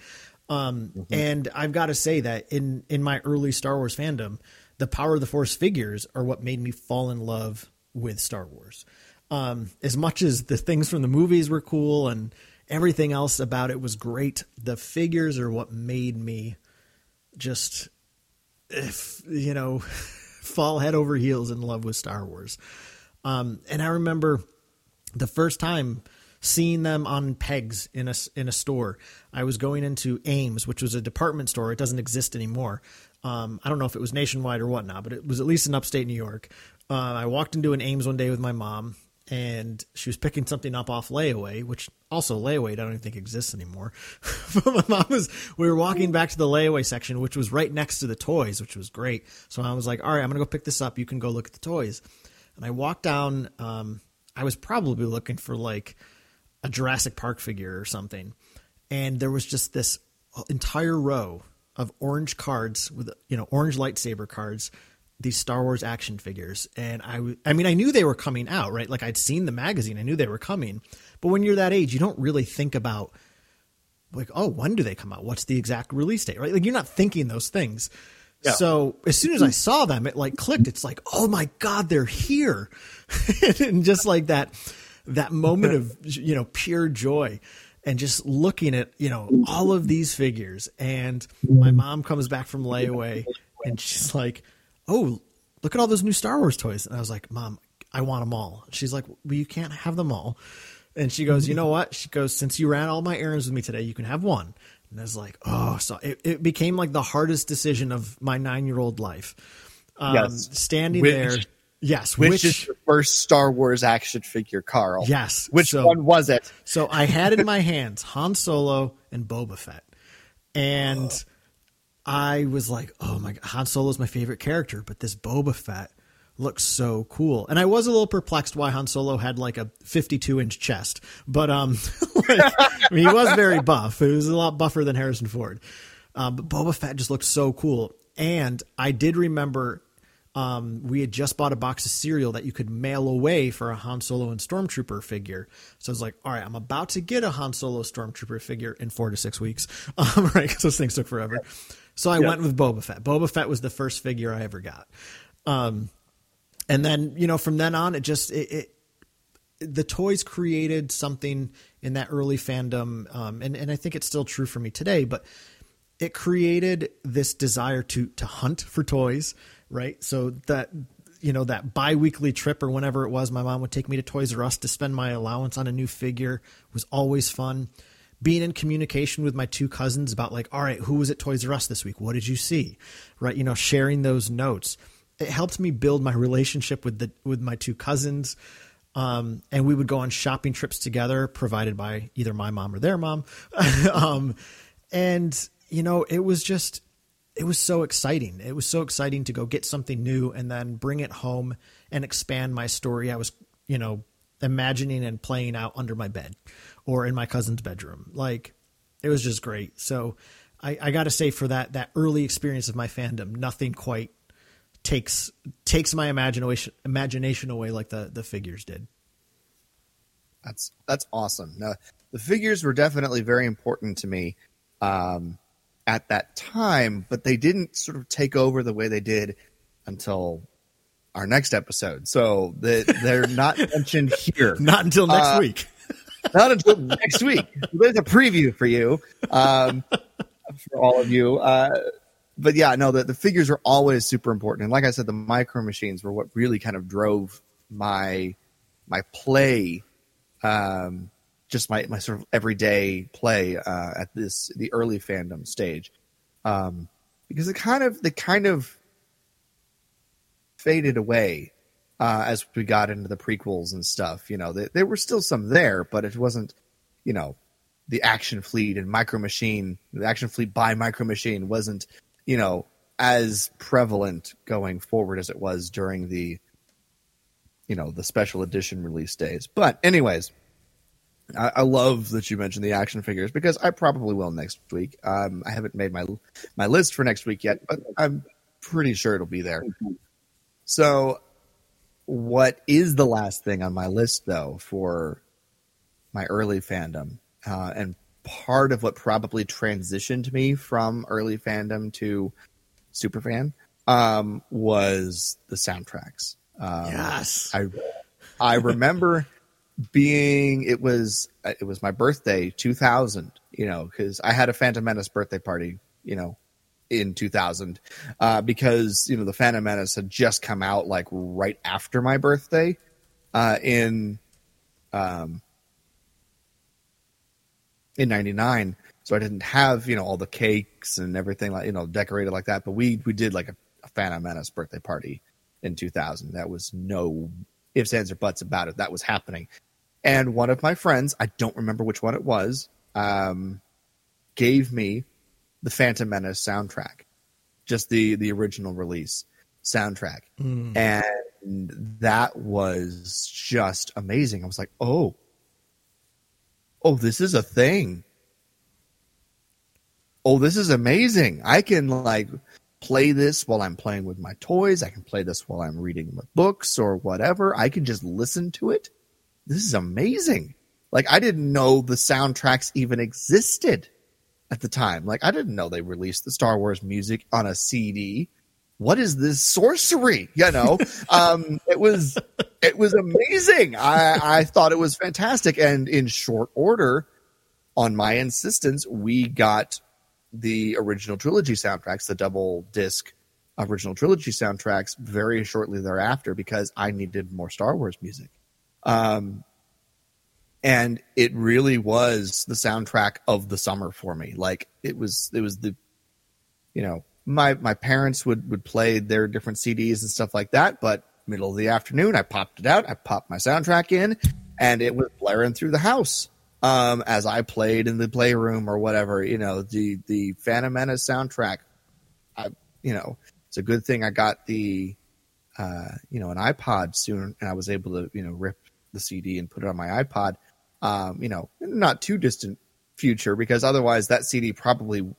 Um, And I've got to say that in in my early Star Wars fandom, the Power of the Force figures are what made me fall in love with Star Wars. Um, as much as the things from the movies were cool and everything else about it was great, the figures are what made me just, if you know, [laughs] fall head over heels in love with Star Wars. Um, and I remember the first time seeing them on pegs in a in a store. I was going into Ames, which was a department store. It doesn't exist anymore. Um, I don't know if it was nationwide or whatnot, but it was at least in upstate New York. Uh, I walked into an Ames one day with my mom, and she was picking something up off layaway, which also layaway I don't even think exists anymore. [laughs] but my mom was we were walking back to the layaway section, which was right next to the toys, which was great. So I was like, all right, I'm gonna go pick this up. You can go look at the toys. And I walked down. Um, I was probably looking for like a Jurassic Park figure or something, and there was just this entire row of orange cards with you know orange lightsaber cards these Star Wars action figures and I w- I mean I knew they were coming out right like I'd seen the magazine I knew they were coming but when you're that age you don't really think about like, oh, when do they come out? What's the exact release date? Right? Like you're not thinking those things. Yeah. So as soon as I saw them, it like clicked. It's like, oh my god, they're here, [laughs] and just like that, that moment of [laughs] you know pure joy, and just looking at you know all of these figures. And my mom comes back from layaway, and she's like, oh, look at all those new Star Wars toys. And I was like, mom, I want them all. She's like, well, you can't have them all. And she goes, you know what? She goes, since you ran all my errands with me today, you can have one. And I was like, oh, so it, it became like the hardest decision of my nine year old life. Um, Yes. Standing Which- there. Yes. Which, Which, is your first Star Wars action figure, Carl? Yes. Which So- one was it? So I had in my [laughs] hands Han Solo and Boba Fett. And I was like, oh my God, Han Solo's my favorite character, but this Boba Fett looks so cool. And I was a little perplexed why Han Solo had like a 52 inch chest, but um, [laughs] like, I mean, he was very buff. He was a lot buffer than Harrison Ford. Um, but Boba Fett just looked so cool. And I did remember um, we had just bought a box of cereal that you could mail away for a Han Solo and Stormtrooper figure. So I was like, all right, I'm about to get a Han Solo Stormtrooper figure in four to six weeks, [laughs] um, right? Because those things took forever. So I went with Boba Fett. Boba Fett was the first figure I ever got. Um, and then, you know, from then on, it just, it, it the toys created something in that early fandom. Um, and, and I think it's still true for me today, but it created this desire to to hunt for toys, right? So that you know that biweekly trip or whenever it was, my mom would take me to Toys R Us to spend my allowance on a new figure was always fun. Being in communication with my two cousins about like, all right, who was at Toys R Us this week? What did you see? Right? You know, sharing those notes. It helped me build my relationship with the with my two cousins. Um, and we would go on shopping trips together, provided by either my mom or their mom. [laughs] um, and you know, it was just, it was so exciting. It was so exciting to go get something new and then bring it home and expand my story. I was, you know, imagining and playing out under my bed or in my cousin's bedroom. Like, it was just great. So, I, I got to say, for that that early experience of my fandom, nothing quite takes takes my imagination imagination away like the the figures did. That's that's awesome. Now, the figures were definitely very important to me um, at that time, but they didn't sort of take over the way they did until our next episode. So they, they're not [laughs] mentioned here. Not until next Uh, week. [laughs] not until next week. There's a preview for you, um, for all of you. Uh, but yeah, no, the, the figures are always super important. And like I said, the micro machines were what really kind of drove my my play, um, just my, my sort of everyday play uh, at this the early fandom stage, um, because it kind of they kind of faded away uh, as we got into the prequels and stuff. You know, there, were still some there, but it wasn't, you know, the Action Fleet and Micro Machine. The Action Fleet by Micro Machine wasn't, you know, as prevalent going forward as it was during the, you know, the special edition release days. But, anyways. I, I love that you mentioned the action figures because I probably will next week. Um, I haven't made my my list for next week yet, but I'm pretty sure it'll be there. So, what is the last thing on my list though for my early fandom uh, and part of what probably transitioned me from early fandom to superfan um, was the soundtracks um, Yes. i i remember being it was it was my birthday 2000 you know because i had a phantom menace birthday party you know in 2000 uh, because you know the Phantom Menace had just come out like right after my birthday uh, in um, in 99 so I didn't have you know all the cakes and everything like you know decorated like that but we we did like a, a Phantom Menace birthday party in 2000 that was no ifs ands or buts about it. That was happening and one of my friends I don't remember which one it was um, gave me the Phantom Menace soundtrack, just the the original release soundtrack, Mm. and that was just amazing. I was like, oh, oh, this is a thing. Oh, this is amazing. I can like play this while I'm playing with my toys. I can play this while I'm reading my books or whatever. I can just listen to it. This is amazing. Like I didn't know the soundtracks even existed at the time. Like I didn't know they released the Star Wars music on a CD. What is this sorcery? You know, [laughs] um, it was it was amazing. I, I thought it was fantastic, and in short order, on my insistence, we got the original trilogy soundtracks, the double disc original trilogy soundtracks, very shortly thereafter because I needed more Star Wars music. Um, and it really was the soundtrack of the summer for me. Like it was, it was the, you know, my my parents would would play their different CDs and stuff like that, but middle of the afternoon, I popped it out, I popped my soundtrack in, and it was blaring through the house um, as I played in the playroom or whatever. You know, the the Phantom Menace soundtrack. I, you know, it's a good thing I got the, uh, you know, an iPod soon, and I was able to, you know, rip the CD and put it on my iPod. Um, you know, not too distant future because otherwise that CD probably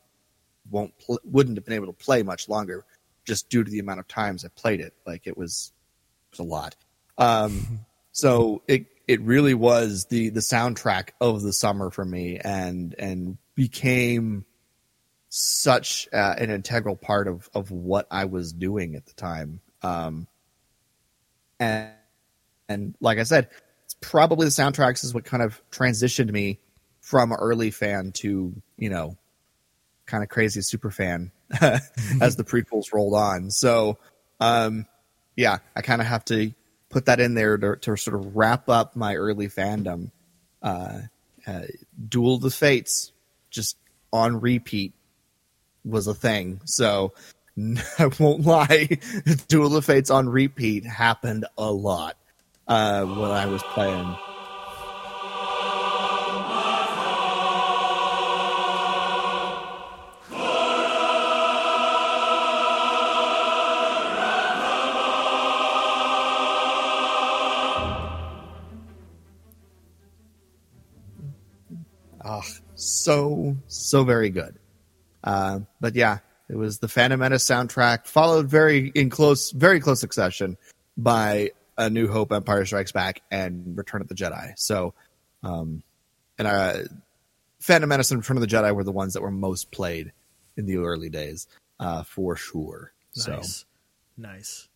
won't pl- wouldn't have been able to play much longer just due to the amount of times I played it. Like it was, it was a lot. Um, [laughs] so it it really was the the soundtrack of the summer for me, and and became such uh, an integral part of of what I was doing at the time. Um, and and like I said, it's probably the soundtracks is what kind of transitioned me from early fan to you know kind of crazy super fan [laughs] as the prequels rolled on. So, um, yeah, I kind of have to put that in there to, to, sort of wrap up my early fandom. Uh, uh, Duel of the Fates, just on repeat, was a thing. So, [laughs] I won't lie, [laughs] Duel of the Fates on repeat happened a lot uh, when I was playing. Oh, so so very good. Uh, but yeah, it was the Phantom Menace soundtrack, followed very in close, very close succession by A New Hope, Empire Strikes Back, and Return of the Jedi. So, um, and uh, Phantom Menace and Return of the Jedi were the ones that were most played in the early days, uh, for sure. Nice. So, nice.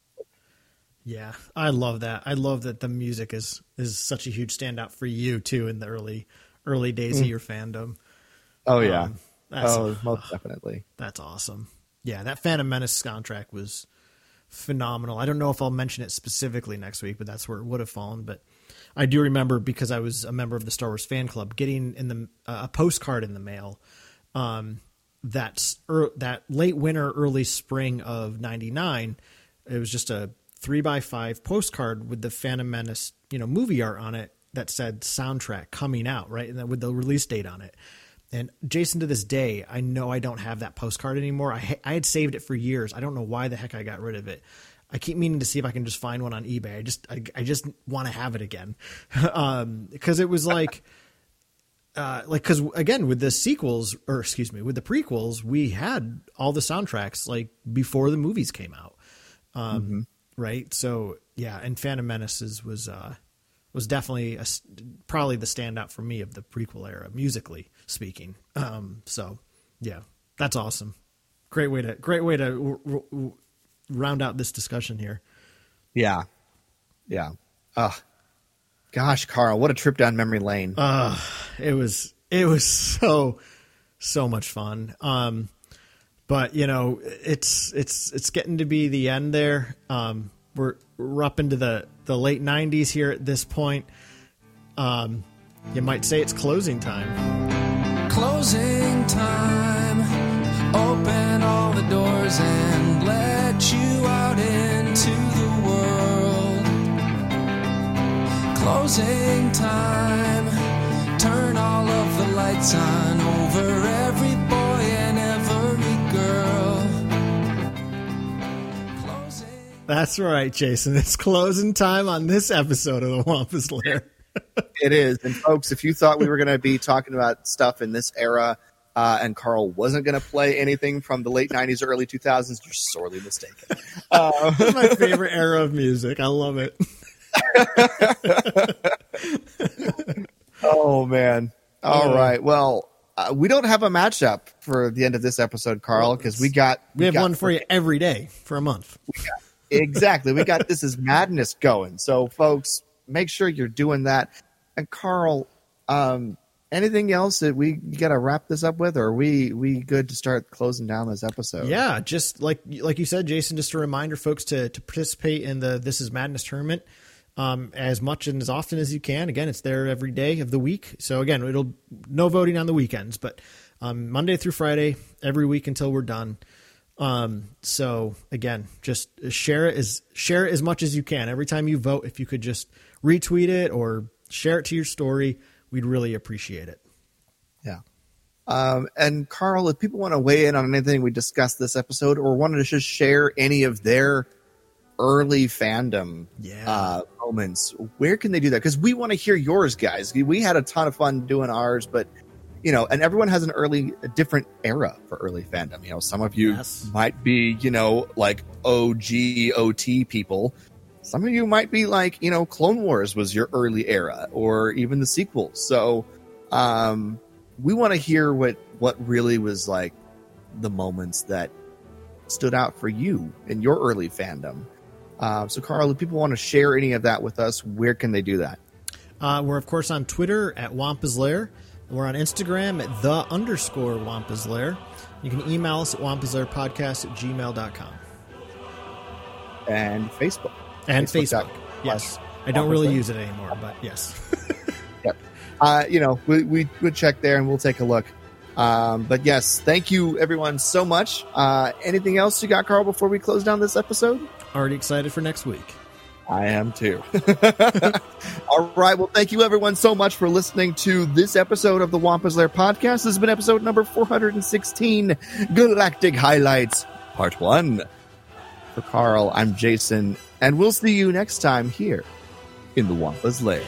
Yeah, I love that. I love that the music is is such a huge standout for you too in the early early days of Mm. your fandom. oh yeah, Um, that's- oh most definitely. That's awesome. Yeah, that Phantom Menace soundtrack was phenomenal. I don't know if I'll mention it specifically next week, but that's where it would have fallen. But I do remember because I was a member of the Star Wars fan club, getting in the uh, a postcard in the mail. Um, that's er, that late winter, early spring of '99. It was just a three by five postcard with the Phantom Menace, you know, movie art on it that said soundtrack coming out, right, and then with the release date on it. And Jason, to this day, I know I don't have that postcard anymore. I ha- I had saved it for years. I don't know why the heck I got rid of it. I keep meaning to see if I can just find one on eBay. I just I, I just want to have it again, [laughs] um, because it was like, [laughs] uh, like because again with the sequels or excuse me with the prequels, we had all the soundtracks like before the movies came out, um, right? So yeah, and Phantom Menaces was uh, was definitely a, probably the standout for me of the prequel era, musically speaking. Um, so yeah, that's awesome. Great way to great way to w- w- round out this discussion here. Yeah, yeah. Uh, gosh, Carl, what a trip down memory lane. Uh, it was it was so so much fun. Um, but you know, it's it's it's getting to be the end there. Um, we're we're up into the the late '90s here at this point. Um, you might say it's closing time. Closing time. Open all the doors and let you out into the world. Closing time. Turn all of the lights on over every boy and every girl. That's right, Jason. It's closing time on this episode of the Wampa's Lair. It is. And folks, if you thought we were going to be talking about stuff in this era uh, and Carl wasn't going to play anything from the late 90s or early 2000s, you're sorely mistaken. [laughs] Uh, my favorite era of music. I love it. [laughs] oh, man. All Uh. right. Well, uh, we don't have a matchup for the end of this episode, Carl, because we got We have got one for you every day for a month. exactly. We got this is madness going. So, folks, make sure you're doing that. And Carl, um, anything else that we got to wrap this up with, or are we we good to start closing down this episode? Yeah, just like like you said, Jason. Just a reminder, folks, to to participate in the This Is Madness tournament um, as much and as often as you can. Again, it's there every day of the week. So again, it'll no voting on the weekends, but um, Monday through Friday every week until we're done. Um, so again, just share it as share it as much as you can. Every time you vote, if you could just retweet it or share it to your story, we'd really appreciate it. Yeah. Um, and Carl, if people want to weigh in on anything we discussed this episode or wanted to just share any of their early fandom Yeah. uh, moments, where can they do that? Because we want to hear yours, guys. We had a ton of fun doing ours, but you know, and everyone has an early, a different era for early fandom. You know, some of you Yes. might be, you know, like OG OT people. Some of you might be like, you know, Clone Wars was your early era, or even the sequels. So, um, we want to hear what what really was like the moments that stood out for you in your early fandom. Uh, so, Carl, if people want to share any of that with us, where can they do that? Uh, we're of course on Twitter at Wampa's Lair. We're on Instagram at the underscore Wampa's Lair. You can email us at wampaslairpodcast at gmail.com. And Facebook. And Facebook. Facebook. Yes. I don't really use it anymore, but yes. [laughs] Yep. Uh, you know, we, we would check there and we'll take a look. Um, but yes, thank you everyone so much. Uh, anything else you got, Carl, before we close down this episode? Already excited for next week. I am too. [laughs] All right. Well, thank you everyone so much for listening to this episode of the Wampa's Lair podcast. This has been episode number 416 Galactic Highlights, part one. For Carl, I'm Jason, and we'll see you next time here in the Wampa's Lair.